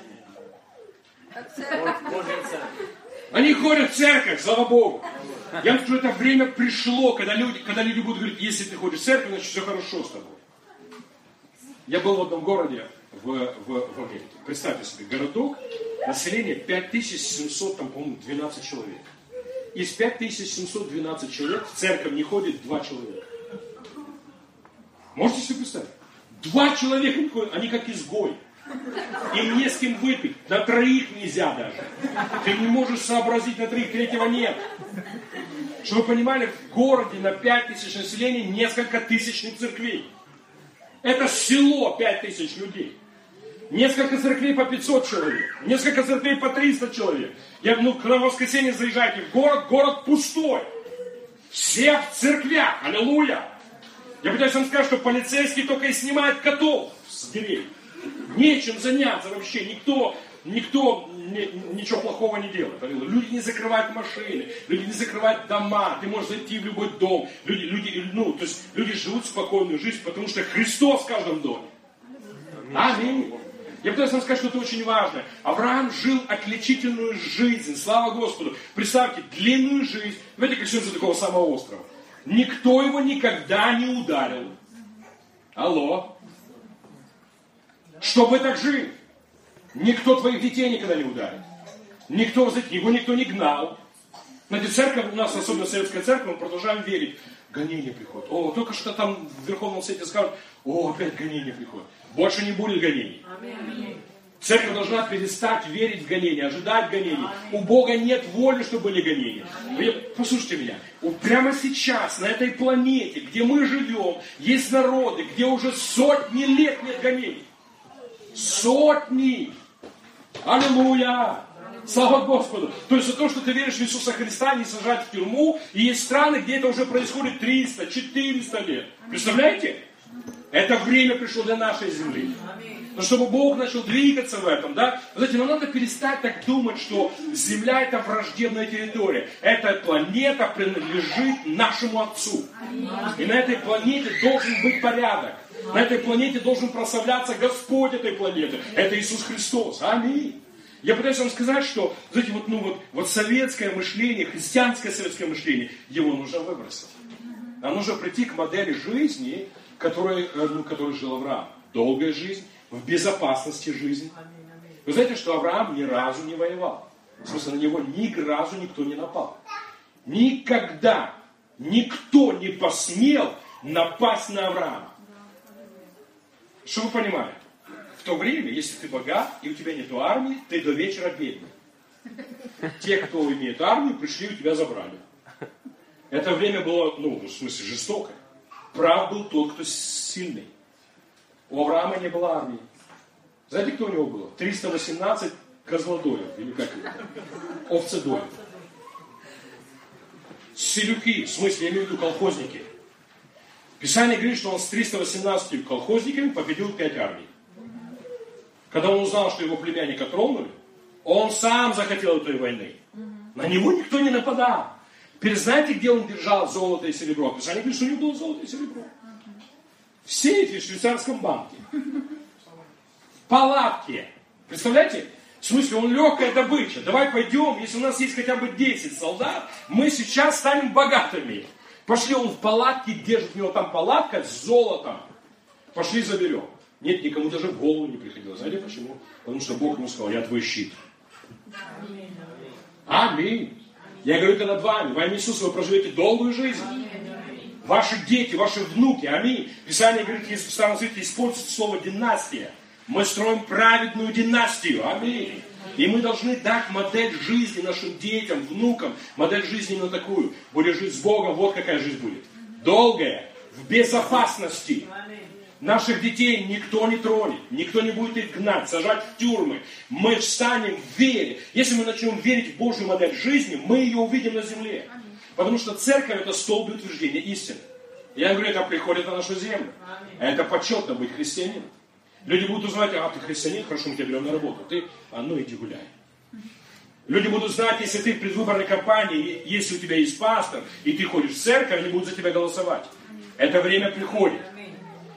Они ходят в церковь, слава Богу. Я вам скажу, это время пришло, когда люди, когда люди будут говорить, если ты ходишь в церковь, значит все хорошо с тобой. Я был в одном городе в, в, в Америке. Представьте себе, городок, население 5700, там, по-моему, 12 человек. Из 5712 человек в церковь не ходит два человека. Можете себе представить? Два человека они как изгой. Им не с кем выпить. На троих нельзя даже. Ты не можешь сообразить, на троих третьего нет. Чтобы вы понимали, в городе на 5 тысяч населения несколько тысячных церквей. Это село 5 тысяч людей. Несколько церквей по 500 человек. Несколько церквей по 300 человек. Я, ну, в воскресенье заезжаете в город, город пустой. Все в церквях. Аллилуйя. Я пытаюсь вам сказать, что полицейские только и снимают котов с деревьев. Нечем заняться вообще. Никто, никто ничего плохого не делает. Люди не закрывают машины, люди не закрывают дома. Ты можешь зайти в любой дом. Люди, люди, ну, то есть люди живут спокойную жизнь, потому что Христос в каждом доме. Аминь. Я пытаюсь вам сказать что-то очень важное. Авраам жил отличительную жизнь. Слава Господу. Представьте, длинную жизнь. Знаете, как до такого самого острова. Никто его никогда не ударил. Алло. Чтобы так жить. Никто твоих детей никогда не ударит. Никто, его никто не гнал. Знаете, церковь у нас, особенно советская церковь, мы продолжаем верить. Гонение приходит. О, только что там в Верховном Совете скажут, о, опять гонение приходит. Больше не будет гонений. Церковь должна перестать верить в гонения, ожидать гонений. У Бога нет воли, чтобы были гонения. Послушайте меня. Вот прямо сейчас, на этой планете, где мы живем, есть народы, где уже сотни лет нет гонений. Сотни! Аллилуйя! Слава Господу! То есть за то, что ты веришь в Иисуса Христа, не сажать в тюрьму, и есть страны, где это уже происходит 300, 400 лет. Представляете? Это время пришло для нашей земли. Но чтобы Бог начал двигаться в этом, да, знаете, нам надо перестать так думать, что Земля это враждебная территория. Эта планета принадлежит нашему Отцу. И на этой планете должен быть порядок. На этой планете должен прославляться Господь этой планеты. Это Иисус Христос. Аминь. Я пытаюсь вам сказать, что, знаете, вот, ну, вот, вот советское мышление, христианское советское мышление, его нужно выбросить. Нам нужно прийти к модели жизни, которой, э, ну, которой жил Авраам. Долгая жизнь, в безопасности жизни. Вы знаете, что Авраам ни разу не воевал. В смысле, на него ни разу никто не напал. Никогда никто не посмел напасть на Авраама. Что вы понимаете? В то время, если ты богат и у тебя нет армии, ты до вечера бедный. Те, кто имеет армию, пришли у тебя забрали. Это время было, ну, в смысле, жестокое. Прав был тот, кто сильный. У Авраама не было армии. Знаете, кто у него было? 318 козлодоев, или как это? Овцедоев. Селюки, в смысле, я имею в виду колхозники. Писание говорит, что он с 318 колхозниками победил 5 армий. Когда он узнал, что его племянника тронули, Он сам захотел этой войны. На него никто не нападал. Теперь знаете, где он держал золото и серебро? Писание говорит, что у него было золото и серебро. В сейфе в швейцарском банке. В палатке. Представляете? В смысле, он легкая добыча. Давай пойдем, если у нас есть хотя бы 10 солдат, мы сейчас станем богатыми. Пошли, он в палатке держит, у него там палатка с золотом. Пошли заберем. Нет, никому даже в голову не приходило. Знаете почему? Потому что Бог ему сказал, я твой щит. Аминь. Я говорю это над вами. Во имя Иисуса вы проживете долгую жизнь. Ваши дети, ваши внуки. Аминь. Писание говорит, если в Старом Завете используется слово династия. Мы строим праведную династию. Аминь. И мы должны дать модель жизни нашим детям, внукам. Модель жизни именно такую. Будешь жить с Богом, вот какая жизнь будет. Долгая, в безопасности. Наших детей никто не тронет, никто не будет их гнать, сажать в тюрьмы. Мы встанем в вере. Если мы начнем верить в Божью модель жизни, мы ее увидим на земле. Потому что церковь это столб утверждения истины. Я говорю, это приходит на нашу землю. Это почетно быть христианином. Люди будут узнать, а ты христианин, хорошо, мы тебя берем на работу. Ты, а ну иди гуляй. Люди будут знать, если ты в предвыборной кампании, если у тебя есть пастор, и ты ходишь в церковь, они будут за тебя голосовать. Это время приходит.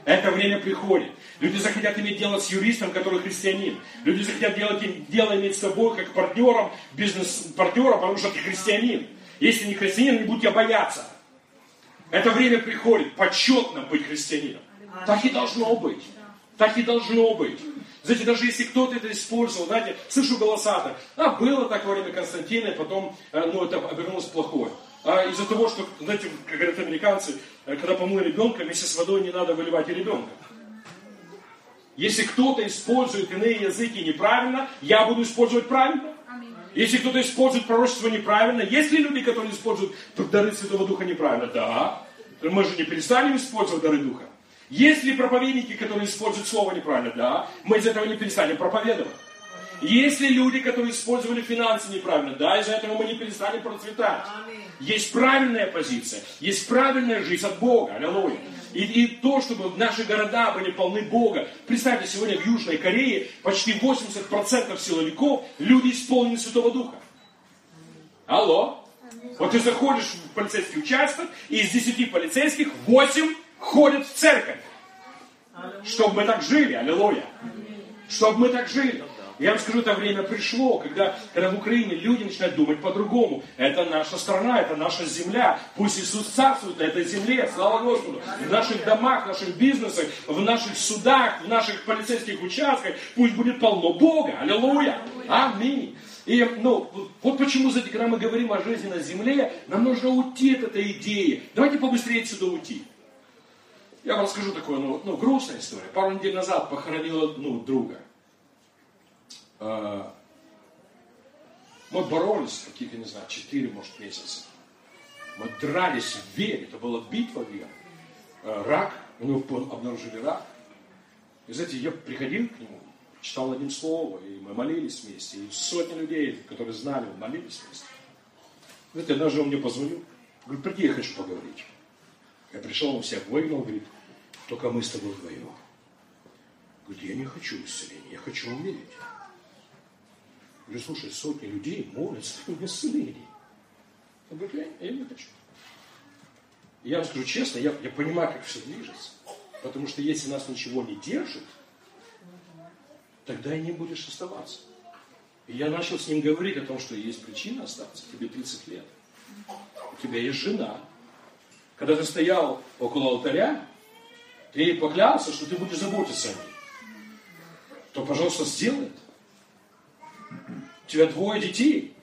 Это время приходит. Люди захотят иметь дело с юристом, который христианин. Люди захотят делать, дело иметь с тобой как партнером, бизнес-партнером, потому что ты христианин. Если не христианин, они будут тебя бояться. Это время приходит. Почетно быть христианином. Так и должно быть. Так и должно быть. Знаете, даже если кто-то это использовал, знаете, слышу голоса так, а было так во время Константина, и потом, э, ну, это обернулось плохое. А из-за того, что, знаете, как говорят американцы, э, когда помыл ребенка, вместе с водой не надо выливать и ребенка. Если кто-то использует иные языки неправильно, я буду использовать правильно. Если кто-то использует пророчество неправильно, есть ли люди, которые используют дары Святого Духа неправильно? Да. Мы же не перестанем использовать дары Духа. Есть ли проповедники, которые используют слово неправильно? Да. Мы из этого не перестанем проповедовать. Есть ли люди, которые использовали финансы неправильно? Да, из-за этого мы не перестанем процветать. Есть правильная позиция, есть правильная жизнь от Бога. Аллилуйя. И, и то, чтобы наши города были полны Бога. Представьте, сегодня в Южной Корее почти 80% силовиков люди исполнены Святого Духа. Алло. Вот ты заходишь в полицейский участок, и из 10 полицейских 8 ходят в церковь. Чтобы мы так жили, аллилуйя. Чтобы мы так жили. Я вам скажу, это время пришло, когда, когда в Украине люди начинают думать по-другому. Это наша страна, это наша земля. Пусть Иисус царствует на этой земле, слава Господу. В наших домах, в наших бизнесах, в наших судах, в наших полицейских участках. Пусть будет полно Бога. Аллилуйя. Аминь. И ну, вот почему, знаете, когда мы говорим о жизни на земле, нам нужно уйти от этой идеи. Давайте побыстрее отсюда уйти. Я вам расскажу такую, ну, ну, грустную историю. Пару недель назад похоронила, ну, друга. А, мы боролись каких-то, не знаю, 4, может, месяца. Мы дрались в вере. Это была битва веры. А, рак, него обнаружили рак. И знаете, я приходил к нему, читал одним словом, и мы молились вместе. И сотни людей, которые знали, молились вместе. Знаете, однажды он мне позвонил. Говорит, приди, я хочу поговорить. Я пришел, он всех выгнал, говорит, только мы с тобой вдвоем. Говорит, я не хочу исцеления, я хочу умереть. Говорю, слушай, сотни людей молятся на исцелении. Он говорит, я, я не хочу. я вам скажу честно, я, я понимаю, как все движется. Потому что если нас ничего не держит, тогда и не будешь оставаться. И я начал с ним говорить о том, что есть причина остаться. Тебе 30 лет. У тебя есть жена. Когда ты стоял около алтаря, ты ей поклялся, что ты будешь заботиться о ней. То, пожалуйста, сделай это. У тебя двое детей.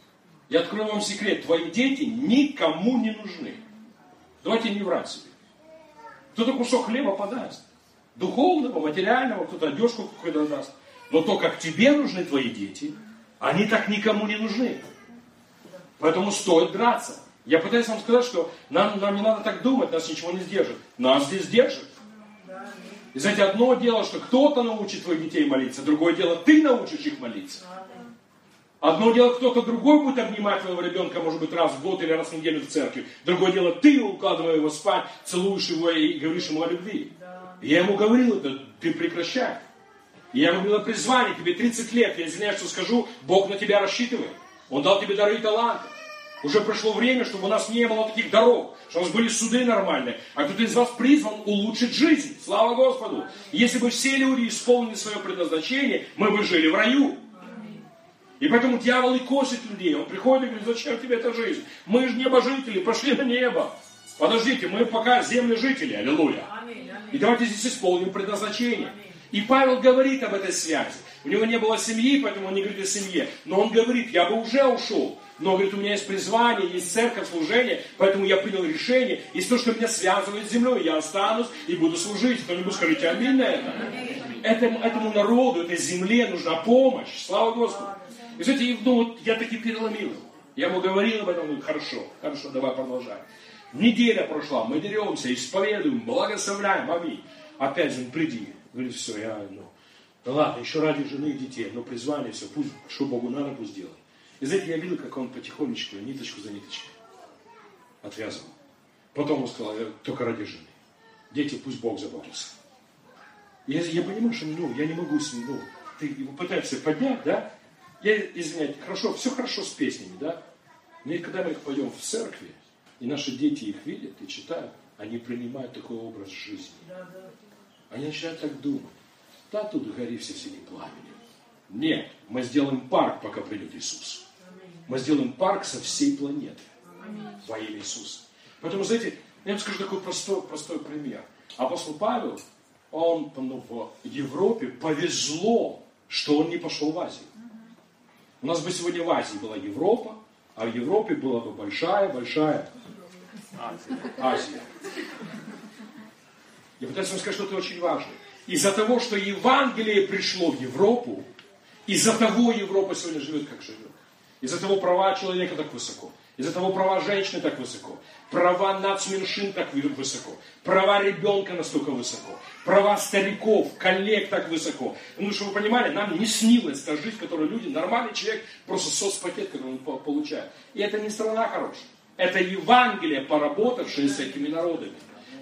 Я открою вам секрет. Твои дети никому не нужны. Давайте не врать себе. Кто-то кусок хлеба подаст. Духовного, материального, кто-то одежку какую-то даст. Но то, как тебе нужны твои дети, они так никому не нужны. Поэтому стоит драться. Я пытаюсь вам сказать, что нам, нам не надо так думать, нас ничего не сдержит. Нас здесь держит. И знаете, одно дело, что кто-то научит твоих детей молиться, другое дело, ты научишь их молиться. Одно дело, кто-то другой будет обнимать твоего ребенка, может быть, раз в год или раз в неделю в церкви. Другое дело, ты укладывая его спать, целуешь его и говоришь ему о любви. Да. Я ему говорил это, ты прекращай. Я говорю, на призвание, тебе 30 лет, я извиняюсь, что скажу, Бог на тебя рассчитывает. Он дал тебе дары и таланты. Уже прошло время, чтобы у нас не было таких даров, чтобы у нас были суды нормальные. А кто-то из вас призван улучшить жизнь. Слава Господу. Если бы все люди исполнили свое предназначение, мы бы жили в раю. И поэтому дьявол и косит людей. Он приходит и говорит, зачем тебе эта жизнь? Мы же небожители, пошли на небо. Подождите, мы пока землежители, аллилуйя. И давайте здесь исполним предназначение. И Павел говорит об этой связи. У него не было семьи, поэтому он не говорит о семье. Но он говорит, я бы уже ушел. Но, говорит, у меня есть призвание, есть церковь, служение, поэтому я принял решение. И то, что меня связывает с землей, я останусь и буду служить. Кто-нибудь скажите аминь на это. Этому, этому народу, этой земле нужна помощь. Слава Господу. И знаете, ну, вот я таки переломил его. Я ему говорил об этом, он говорит, хорошо, хорошо, давай продолжай. Неделя прошла, мы деремся, исповедуем, благословляем, аминь. Опять же, приди. Говорит, все, я, ну, да ладно, еще ради жены и детей, но призвание, все, пусть, что Богу надо, пусть делает. И знаете, я видел, как он потихонечку, ниточку за ниточкой отвязывал. Потом он сказал, только ради жены. Дети, пусть Бог заботится. Я, я понимаю, что ну, я не могу с ним, ну, ты его пытаешься поднять, да? Я, извиняюсь, хорошо, все хорошо с песнями, да? Но когда мы пойдем в церкви, и наши дети их видят и читают, они принимают такой образ жизни. Они начинают так думать. Да, тут гори все синим пламенем. Нет, мы сделаем парк, пока придет Иисус. Мы сделаем парк со всей планеты. Во имя Иисуса. Поэтому, знаете, я вам скажу такой простой, простой пример. Апостол Павел, он ну, в Европе повезло, что он не пошел в Азию. У нас бы сегодня в Азии была Европа, а в Европе была бы большая-большая Азия. Я пытаюсь вам сказать что-то очень важное. Из-за того, что Евангелие пришло в Европу, из-за того Европа сегодня живет, как живет. Из-за того права человека так высоко. Из-за того права женщины так высоко. Права нацменьшин так высоко. Права ребенка настолько высоко. Права стариков, коллег так высоко. Ну, чтобы вы понимали, нам не снилась та жизнь, которую люди, нормальный человек, просто соцпакет, который он получает. И это не страна хорошая. Это Евангелие, поработавшее с этими народами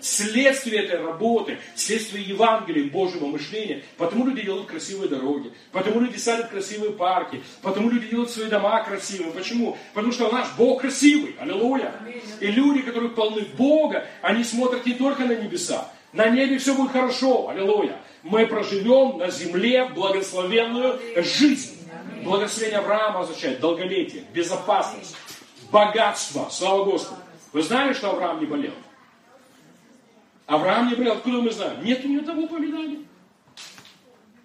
следствие этой работы, следствие Евангелия, Божьего мышления. Потому люди делают красивые дороги, потому люди садят красивые парки, потому люди делают свои дома красивыми. Почему? Потому что наш Бог красивый. Аллилуйя. И люди, которые полны Бога, они смотрят не только на небеса. На небе все будет хорошо. Аллилуйя. Мы проживем на земле благословенную жизнь. Благословение Авраама означает долголетие, безопасность, богатство. Слава Господу. Вы знали, что Авраам не болел? Авраам не болел, откуда мы знаем? Нет у него того упоминания.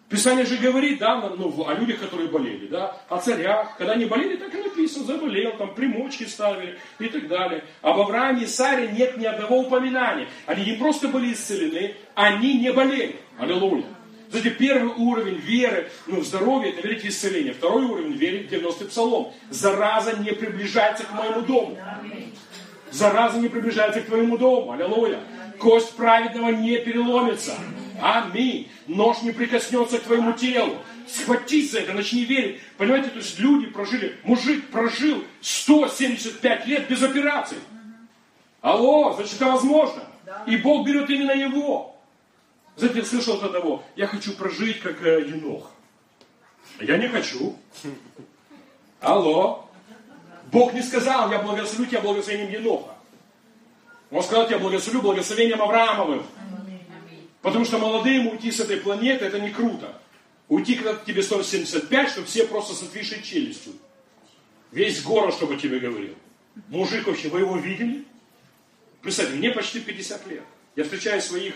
Писание же говорит, да, ну, о людях, которые болели, да, о царях. Когда они болели, так и написано, заболел, там примочки ставили и так далее. Об Аврааме и Саре нет ни одного упоминания. Они не просто были исцелены, они не болели. Аллилуйя. Знаете, первый уровень веры, ну, здоровья, это верить в исцеление. Второй уровень верить в 90-й псалом. Зараза не приближается к моему дому. Зараза не приближается к твоему дому. Аллилуйя. Кость праведного не переломится. Аминь. Нож не прикоснется к твоему телу. Схватись за это, начни верить. Понимаете, то есть люди прожили, мужик прожил 175 лет без операции. Алло, значит это возможно. И Бог берет именно его. Знаете, я слышал от одного, я хочу прожить как э, енох. Я не хочу. Алло. Бог не сказал, я благословлю тебя благословением еноха. Он сказал, я благословлю благословением Авраамовым. Потому что молодым уйти с этой планеты, это не круто. Уйти, когда тебе 175, чтобы все просто с отвисшей челюстью. Весь город, чтобы тебе говорил. Мужик вообще, вы его видели? Представьте, мне почти 50 лет. Я встречаю своих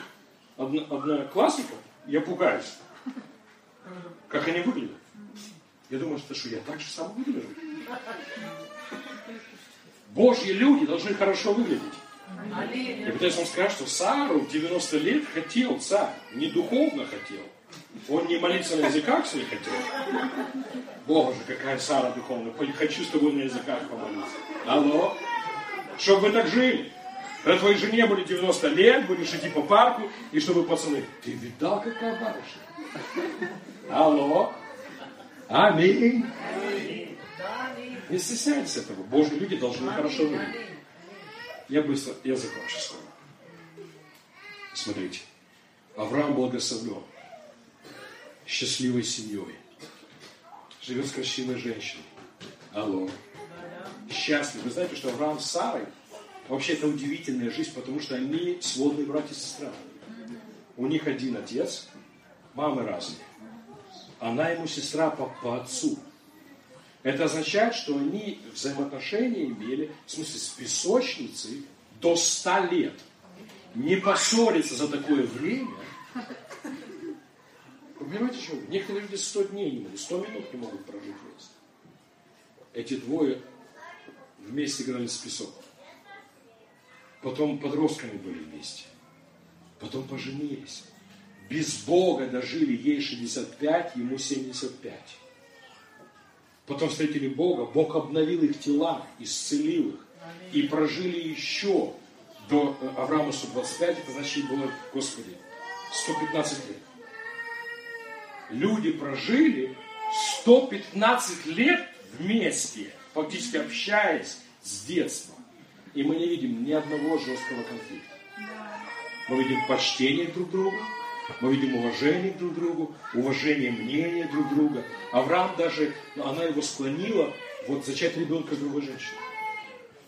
одно, одноклассников, я пугаюсь. Как они выглядят. Я думаю, что, что я так же сам выгляжу. Божьи люди должны хорошо выглядеть. Я пытаюсь вам сказать, что Сару в 90 лет хотел царь, не духовно хотел. Он не молиться на языках своих хотел. Боже, какая Сара духовная. Хочу с тобой на языках помолиться. Алло. Чтобы вы так жили. Когда твоей жене были 90 лет, будешь идти по парку, и чтобы пацаны, ты видал, какая барышня? Алло. Аминь. Не стесняйтесь этого. Божьи люди должны хорошо выглядеть. Я быстро, я закончу скоро. Смотрите. Авраам благословлен. С счастливой семьей. Живет с красивой женщиной. Алло. Счастлив. Вы знаете, что Авраам с Сарой, вообще это удивительная жизнь, потому что они сводные братья и сестра. У них один отец, мамы разные. Она ему сестра по, по отцу. Это означает, что они взаимоотношения имели, в смысле, с песочницей до 100 лет. Не поссориться за такое время. Вы понимаете, что? Некоторые люди 100 дней не могут, 100 минут не могут прожить вместе. Эти двое вместе играли с песок. Потом подростками были вместе. Потом поженились. Без Бога дожили ей 65, ему 75. Потом встретили Бога, Бог обновил их тела, исцелил их. И прожили еще до э, Авраама 125, это значит было, Господи, 115 лет. Люди прожили 115 лет вместе, фактически общаясь с детства. И мы не видим ни одного жесткого конфликта. Мы видим почтение друг к другу, мы видим уважение друг к другу, уважение мнения друг друга. Авраам даже, она его склонила вот зачать ребенка другой женщины.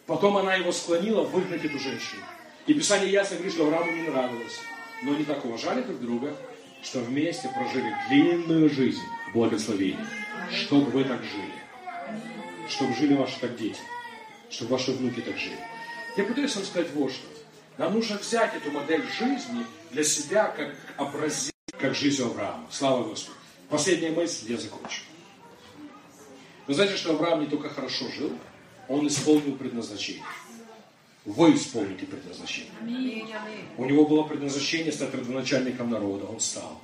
Потом она его склонила выгнать эту женщину. И Писание ясно говорит, что Аврааму не нравилось. Но они так уважали друг друга, что вместе прожили длинную жизнь в благословении. Чтобы вы так жили. Чтобы жили ваши так дети. Чтобы ваши внуки так жили. Я пытаюсь вам сказать вот что. Нам нужно взять эту модель жизни для себя как образец, как жизнь Авраама. Слава Господу. Последняя мысль, я закончу. Вы знаете, что Авраам не только хорошо жил, он исполнил предназначение. Вы исполните предназначение. У него было предназначение стать родоначальником народа, он стал.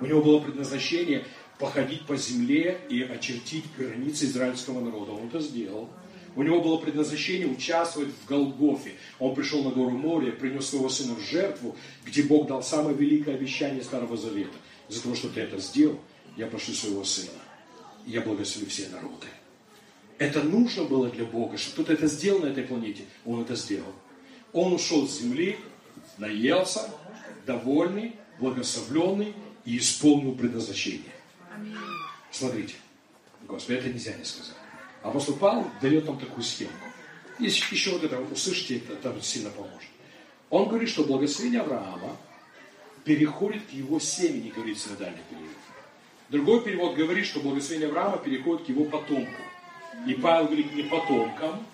У него было предназначение походить по земле и очертить границы израильского народа. Он это сделал. У него было предназначение участвовать в Голгофе. Он пришел на гору Море, принес своего сына в жертву, где Бог дал самое великое обещание Старого Завета. За того, что ты это сделал, я прошу своего сына. Я благословлю все народы. Это нужно было для Бога, чтобы кто-то это сделал на этой планете. Он это сделал. Он ушел с земли, наелся, довольный, благословленный и исполнил предназначение. Смотрите, Господи, это нельзя не сказать. Апостол Павел дает нам такую схему. Если еще вот это услышите, это, это сильно поможет. Он говорит, что благословение Авраама переходит к его семени, говорит синодальный перевод. Другой перевод говорит, что благословение Авраама переходит к его потомку. И Павел говорит не потомкам,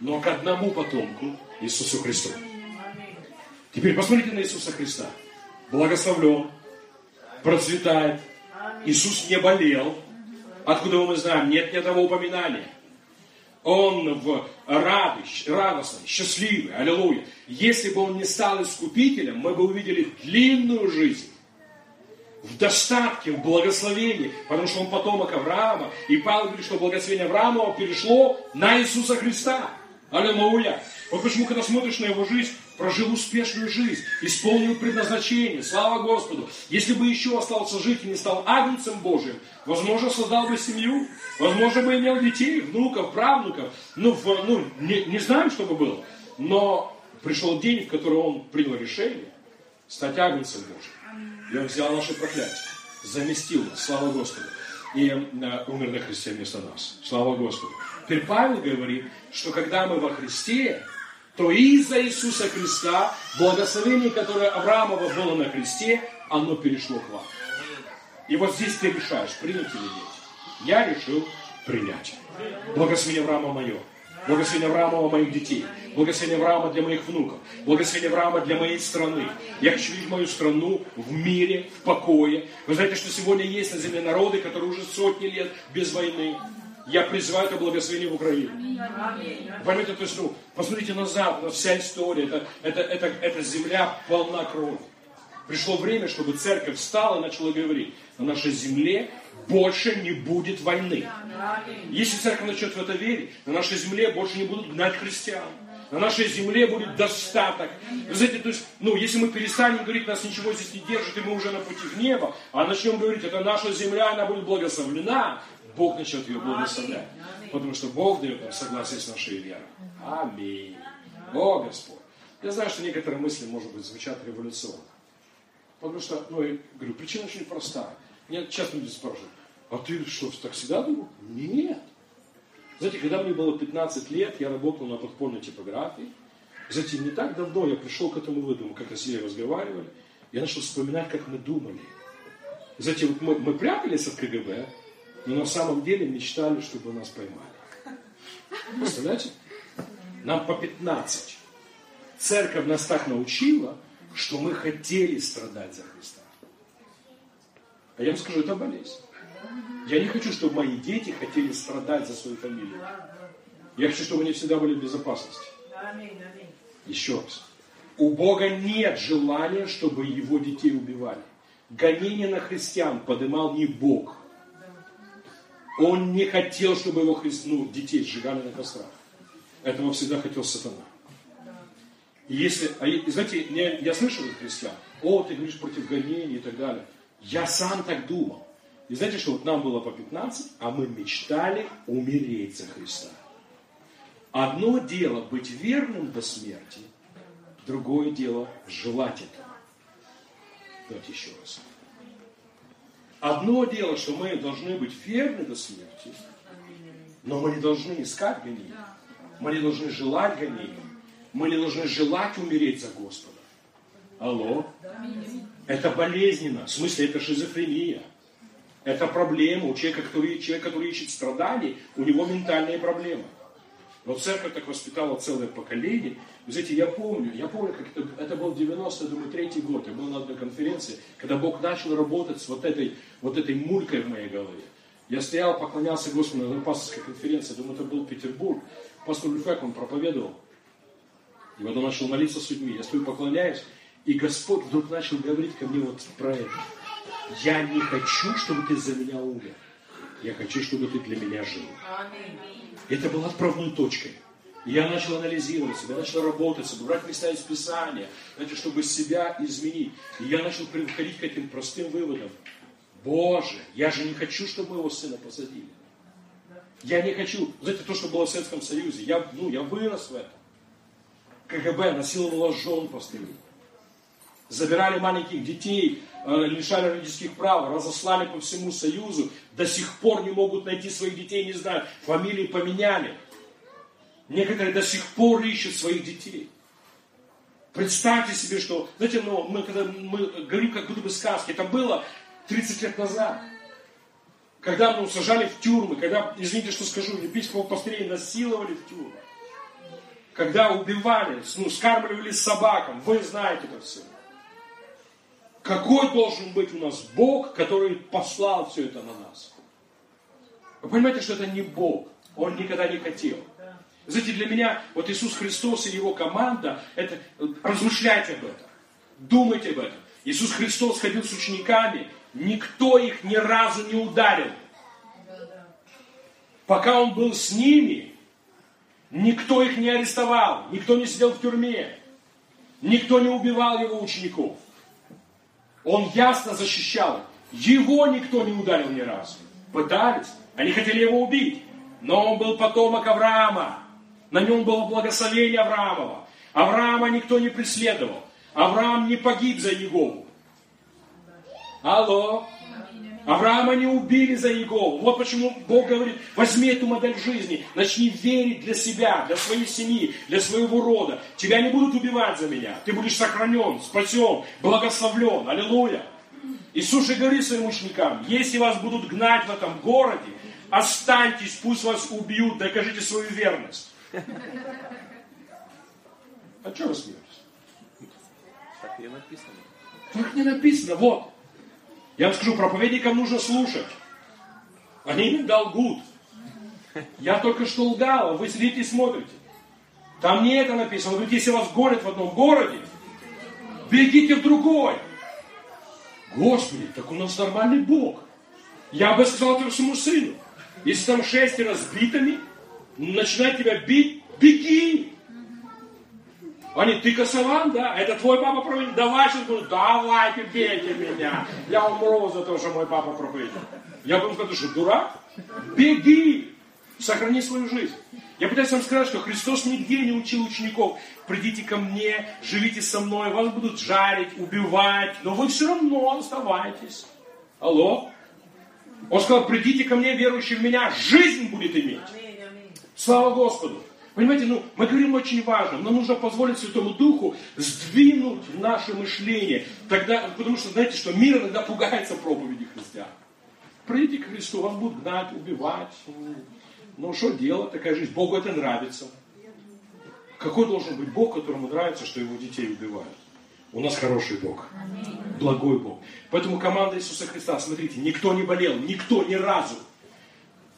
но к одному потомку, Иисусу Христу. Теперь посмотрите на Иисуса Христа. Благословлен, процветает. Иисус не болел, Откуда мы знаем? Нет ни одного упоминания. Он в радость, радостный, счастливый, аллилуйя. Если бы он не стал искупителем, мы бы увидели длинную жизнь. В достатке, в благословении, потому что он потомок Авраама. И Павел говорит, что благословение Авраама перешло на Иисуса Христа. Аллилуйя. Вот почему, когда смотришь на его жизнь, прожил успешную жизнь, исполнил предназначение, слава Господу. Если бы еще остался жить и не стал агнцем Божьим, возможно, создал бы семью, возможно, бы имел детей, внуков, правнуков. Ну, в, ну не, не знаем, что бы было. Но пришел день, в который он принял решение стать агнцем Божьим. И он взял наше проклятие, заместил нас, слава Господу. И э, умер на Христе вместо нас. Слава Господу. Теперь Павел говорит, что когда мы во Христе, то из-за Иисуса Христа благословение, которое Авраамова было на кресте, оно перешло к вам. И вот здесь ты решаешь, принять или нет. Я решил принять. Благословение Авраама мое. Благословение Авраама моих детей. Благословение Авраама для моих внуков. Благословение Авраама для моей страны. Я хочу видеть мою страну в мире, в покое. Вы знаете, что сегодня есть на земле народы, которые уже сотни лет без войны. Я призываю это благословение в Украину. Поймите, то есть, ну, посмотрите назад, на вся история, это, это, это, эта земля полна крови. Пришло время, чтобы церковь встала и начала говорить, на нашей земле больше не будет войны. Если церковь начнет в это верить, на нашей земле больше не будут гнать христиан. На нашей земле будет достаток. Вы знаете, то есть, ну, если мы перестанем говорить, нас ничего здесь не держит, и мы уже на пути в небо, а начнем говорить, это наша земля, она будет благословлена, Бог начнет ее благословлять. Потому что Бог дает нам согласие с нашей верой. Аминь. О, Господь. Я знаю, что некоторые мысли, может быть, звучат революционно. Потому что, ну, я говорю, причина очень простая. Меня часто люди спрашивают, а ты что, так всегда думал? Нет. Знаете, когда мне было 15 лет, я работал на подпольной типографии. Затем не так давно я пришел к этому выводу, как Сирии разговаривали. Я начал вспоминать, как мы думали. Затем мы, мы прятались от КГБ, но на самом деле мечтали, чтобы нас поймали. Представляете? Нам по 15. Церковь нас так научила, что мы хотели страдать за Христа. А я вам скажу, это болезнь. Я не хочу, чтобы мои дети хотели страдать за свою фамилию. Я хочу, чтобы они всегда были в безопасности. Еще раз. У Бога нет желания, чтобы его детей убивали. Гонение на христиан поднимал не Бог. Он не хотел, чтобы его христ... ну, детей сжигали на кострах. Этого всегда хотел сатана. И если, а, знаете, я, я слышал от христиан, о, ты говоришь против гонений и так далее. Я сам так думал. И знаете, что вот нам было по 15, а мы мечтали умереть за Христа. Одно дело быть верным до смерти, другое дело желать этого. Давайте еще раз. Одно дело, что мы должны быть верны до смерти, но мы не должны искать гонения. Мы не должны желать гонения. Мы не должны желать умереть за Господа. Алло? Это болезненно. В смысле, это шизофрения. Это проблема у человека, который, человек, который ищет страданий, у него ментальные проблемы. Но церковь так воспитала целое поколение. Вы знаете, я помню, я помню, как это, это был 90 думаю, третий год. Я был на одной конференции, когда Бог начал работать с вот этой, вот этой мулькой в моей голове. Я стоял, поклонялся Господу на пасторской конференции, думаю, это был Петербург. Пастор Люфек, он проповедовал. И вот он начал молиться с людьми. Я стою, поклоняюсь, и Господь вдруг начал говорить ко мне вот про это. Я не хочу, чтобы ты за меня умер. Я хочу, чтобы ты для меня жил. Это было отправной точкой. Я начал анализировать себя, начал работать, собрать места из Писания, знаете, чтобы себя изменить. И я начал приходить к этим простым выводам. Боже, я же не хочу, чтобы моего сына посадили. Я не хочу. Знаете, то, что было в Советском Союзе, я, ну, я вырос в этом. КГБ насиловало жен постоянно забирали маленьких детей, лишали родительских прав, разослали по всему Союзу, до сих пор не могут найти своих детей, не знаю, фамилии поменяли. Некоторые до сих пор ищут своих детей. Представьте себе, что, знаете, ну, мы, когда мы говорим как будто бы сказки, это было 30 лет назад. Когда ну, сажали в тюрьмы, когда, извините, что скажу, епископов пастырей насиловали в тюрьмы. Когда убивали, ну, скармливали собакам, вы знаете это все. Какой должен быть у нас Бог, который послал все это на нас? Вы понимаете, что это не Бог. Он никогда не хотел. Знаете, для меня вот Иисус Христос и Его команда, это размышляйте об этом. Думайте об этом. Иисус Христос ходил с учениками, никто их ни разу не ударил. Пока Он был с ними, никто их не арестовал, никто не сидел в тюрьме, никто не убивал Его учеников. Он ясно защищал. Его никто не ударил ни разу. Пытались. Они хотели его убить. Но он был потомок Авраама. На нем было благословение Авраамова. Авраама никто не преследовал. Авраам не погиб за Егову. Алло. Авраама не убили за Иегову. Вот почему Бог говорит, возьми эту модель жизни, начни верить для себя, для своей семьи, для своего рода. Тебя не будут убивать за меня. Ты будешь сохранен, спасен, благословлен. Аллилуйя. Иисус же говорит своим ученикам, если вас будут гнать в этом городе, останьтесь, пусть вас убьют, докажите свою верность. А что вы смеетесь? Так не написано. Так не написано, вот. Я вам скажу, проповедникам нужно слушать. Они иногда лгут. Я только что лгал, а вы сидите и смотрите. Там не это написано. Он говорит, если вас горят в одном городе, бегите в другой. Господи, так у нас нормальный Бог. Я бы сказал это своему сыну. Если там шестеро с битами, начинают тебя бить, беги. Они, ты косован, да? Это твой папа проповедник? Давай сейчас буду, давайте, бейте меня. Я умру за то, что мой папа проповедник. Я бы сказать, что дурак? Беги! Сохрани свою жизнь. Я пытаюсь вам сказать, что Христос нигде не учил учеников. Придите ко мне, живите со мной, вас будут жарить, убивать, но вы все равно оставайтесь. Алло? Он сказал, придите ко мне, верующие в меня, жизнь будет иметь. Слава Господу. Понимаете, ну, мы говорим очень важно, нам нужно позволить Святому Духу сдвинуть наше мышление. Тогда, потому что, знаете, что мир иногда пугается проповеди христиан. Придите к Христу, вас будут гнать, убивать. Ну, что делать, такая жизнь. Богу это нравится. Какой должен быть Бог, которому нравится, что его детей убивают? У нас хороший Бог. Благой Бог. Поэтому команда Иисуса Христа, смотрите, никто не болел, никто ни разу.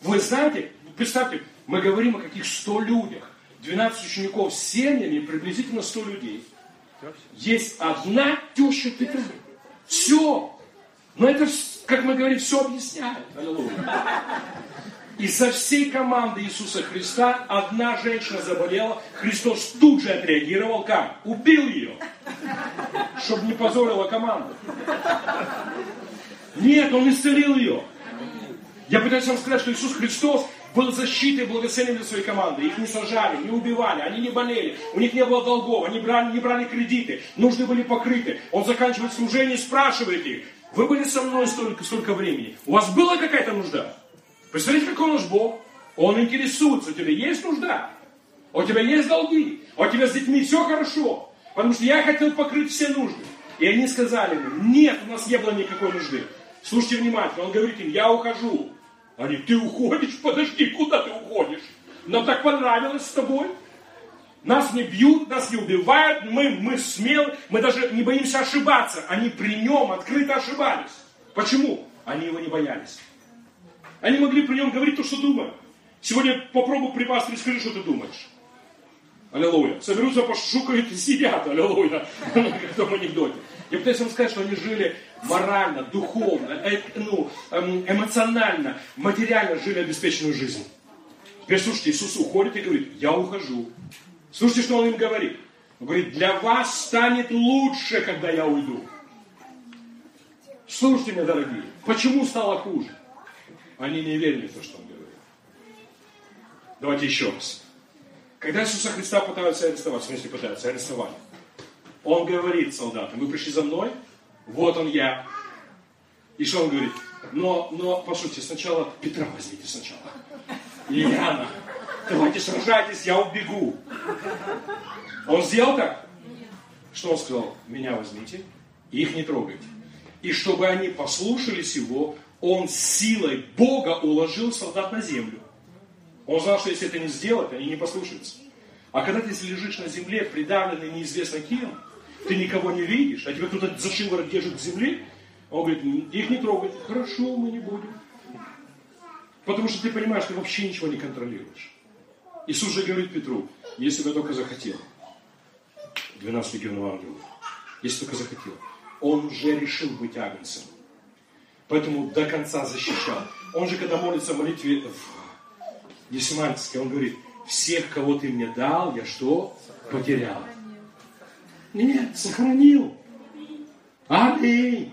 Вы знаете, представьте, мы говорим о каких 100 людях. 12 учеников с семьями, приблизительно 100 людей. Есть одна теща Петра. Все. Но это, как мы говорим, все объясняет. Аллилуйя. И со всей команды Иисуса Христа одна женщина заболела. Христос тут же отреагировал как? Убил ее. Чтобы не позорила команду. Нет, Он исцелил ее. Я пытаюсь вам сказать, что Иисус Христос был защитой, благословением для своей команды. Их не сажали, не убивали, они не болели, у них не было долгов, они брали, не брали кредиты, нужды были покрыты. Он заканчивает служение и спрашивает их, вы были со мной столько, столько времени, у вас была какая-то нужда? Представляете, какой наш Бог? Он интересуется, у тебя есть нужда? У тебя есть долги? У тебя с детьми все хорошо? Потому что я хотел покрыть все нужды. И они сказали ему, нет, у нас не было никакой нужды. Слушайте внимательно, он говорит им, я ухожу. Они, ты уходишь? Подожди, куда ты уходишь? Нам так понравилось с тобой. Нас не бьют, нас не убивают, мы, мы смелы, мы даже не боимся ошибаться. Они при нем открыто ошибались. Почему? Они его не боялись. Они могли при нем говорить то, что думают. Сегодня попробуй при пасторе скажи, что ты думаешь. Аллилуйя. Соберутся, пошукают и сидят. Аллилуйя. (laughs) В том анекдоте. Я пытаюсь вам сказать, что они жили морально, духовно, э, ну, эм, эмоционально, материально жили обеспеченную жизнь. Теперь слушайте, Иисус уходит и говорит, я ухожу. Слушайте, что Он им говорит. Он говорит, для вас станет лучше, когда я уйду. Слушайте меня, дорогие, почему стало хуже? Они не верили в то, что Он говорит. Давайте еще раз. Когда Иисуса Христа пытаются арестовать, в смысле пытаются арестовать, он говорит солдатам, вы пришли за мной, вот он я. И что он говорит? Но, но, послушайте, сначала Петра возьмите сначала. И Иоанна. Давайте сражайтесь, я убегу. Он сделал так? Что он сказал? Меня возьмите, их не трогайте. И чтобы они послушались его, он силой Бога уложил солдат на землю. Он знал, что если это не сделать, они не послушаются. А когда ты лежишь на земле, придавленный неизвестно кем, ты никого не видишь, а тебя кто-то за шиворот держит к земле, он говорит, их не трогайте. Хорошо, мы не будем. Потому что ты понимаешь, ты вообще ничего не контролируешь. Иисус же говорит Петру, если бы я только захотел, 12 легионов ангелов, если только захотел, он уже решил быть агнцем. Поэтому до конца защищал. Он же, когда молится в молитве в Гефсиманской, он говорит, всех, кого ты мне дал, я что? Потерял. Нет, сохранил. Аминь.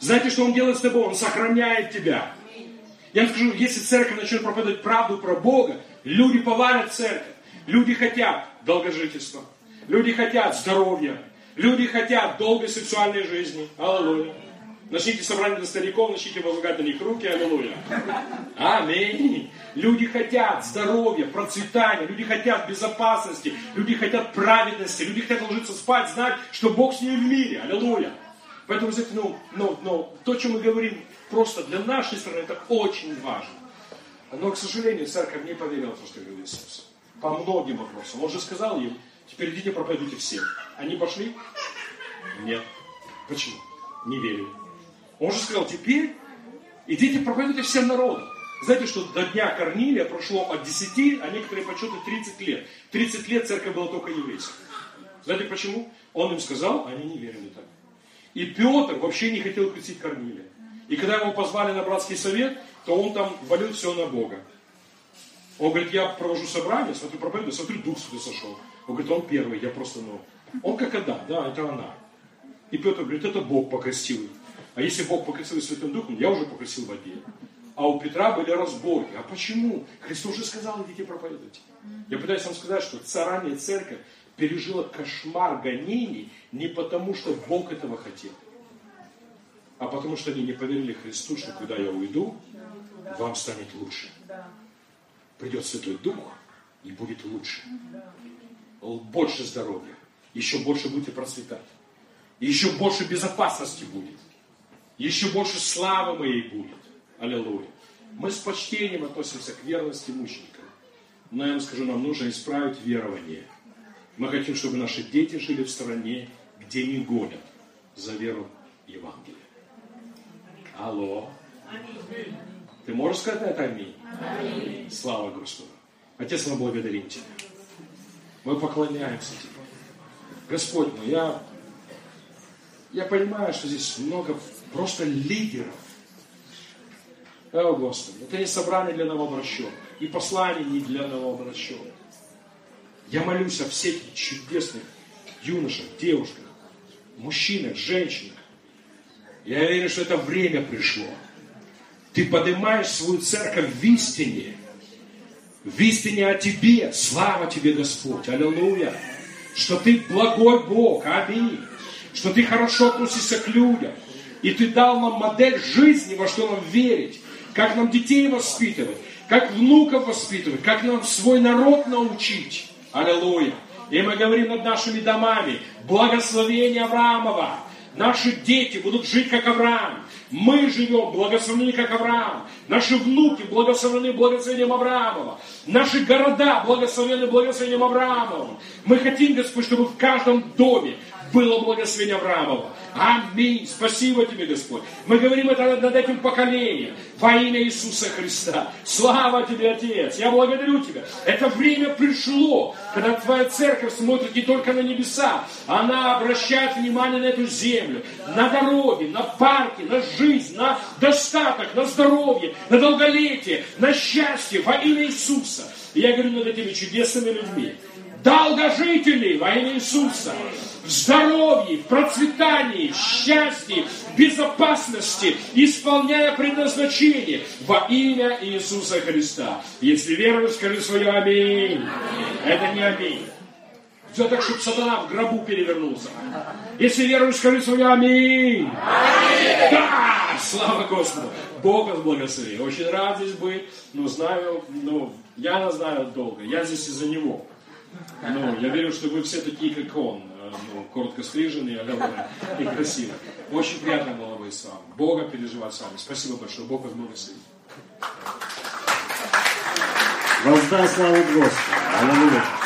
Знаете, что Он делает с тобой? Он сохраняет тебя. Я вам скажу, если церковь начнет проповедовать правду про Бога, люди поварят церковь. Люди хотят долгожительства. Люди хотят здоровья. Люди хотят долгой сексуальной жизни. Аллилуйя. Начните собрание для стариков, начните возлагать на них руки. Аллилуйя. Аминь. Люди хотят здоровья, процветания, люди хотят безопасности, люди хотят праведности, люди хотят ложиться спать, знать, что Бог с ними в мире. Аллилуйя. Поэтому, ну, ну, ну, то, чем мы говорим, просто для нашей страны, это очень важно. Но, к сожалению, церковь не поверила в то, что говорил Иисус. По многим вопросам. Он же сказал им, теперь идите проповедуйте всем. Они пошли? Нет. Почему? Не верили. Он же сказал, теперь идите проповедуйте всем народам. Знаете, что до дня Корнилия прошло от 10, а некоторые подсчеты 30 лет. 30 лет церковь была только еврейская. Знаете почему? Он им сказал, они не верили так. И Петр вообще не хотел крестить Корнилия. И когда его позвали на братский совет, то он там валил все на Бога. Он говорит, я провожу собрание, смотрю проповедую, смотрю, дух сюда сошел. Он говорит, он первый, я просто, ну, он как Адам, да, это она. И Петр говорит, это Бог покрестил. А если Бог покрестил Святым Духом, я уже покрестил в воде. А у Петра были разборки. А почему? Христос уже сказал, идите проповедуйте. Я пытаюсь вам сказать, что ранняя церковь пережила кошмар гонений не потому, что Бог этого хотел, а потому что они не поверили Христу, что когда я уйду, вам станет лучше. Придет Святой Дух, и будет лучше. Больше здоровья, еще больше будете процветать. Еще больше безопасности будет. Еще больше славы моей будет. Аллилуйя. Мы с почтением относимся к верности мученикам. Но я вам скажу, нам нужно исправить верование. Мы хотим, чтобы наши дети жили в стране, где не гонят за веру Евангелия. Алло. Ты можешь сказать это аминь? аминь? Слава Господу. Отец, мы благодарим Тебя. Мы поклоняемся Тебе. Господь мой, я, я понимаю, что здесь много просто лидеров. О, Господи, это не собрание для новообращенных. И послание не для новообращенных. Я молюсь о всех чудесных юношах, девушках, мужчинах, женщинах. Я верю, что это время пришло. Ты поднимаешь свою церковь в истине. В истине о тебе. Слава тебе, Господь. Аллилуйя. Что ты благой Бог. Аминь. Что ты хорошо относишься к людям. И ты дал нам модель жизни, во что нам верить. Как нам детей воспитывать. Как внуков воспитывать. Как нам свой народ научить. Аллилуйя. И мы говорим над нашими домами. Благословение Авраамова. Наши дети будут жить как Авраам. Мы живем благословены как Авраам. Наши внуки благословены благословением Авраамова. Наши города благословены благословением Авраамова. Мы хотим, Господь, чтобы в каждом доме было благословение Авраамова. Аминь. Спасибо тебе, Господь. Мы говорим это над этим поколением. Во имя Иисуса Христа. Слава тебе, Отец. Я благодарю тебя. Это время пришло, когда твоя церковь смотрит не только на небеса. Она обращает внимание на эту землю. На дороги, на парки, на жизнь, на достаток, на здоровье, на долголетие, на счастье во имя Иисуса. И я говорю над этими чудесными людьми. Долгожители во имя Иисуса в здоровье, в процветании, в счастье, в безопасности, исполняя предназначение во имя Иисуса Христа. Если веруешь, скажи свое аминь. Это не аминь. Все так, чтобы сатана в гробу перевернулся. Если веруешь, скажи свое аминь. аминь. Да! Слава Господу. Бог вас благослови. Очень рад здесь быть, но знаю, ну, я знаю долго. Я здесь из-за него. Ну, я верю, что вы все такие, как он ну, коротко стриженный, оголенный и красивый. Очень приятно было быть с вами. Бога переживать с вами. Спасибо большое. Бог вас благословит. Воздай славу Господу. Аллилуйя.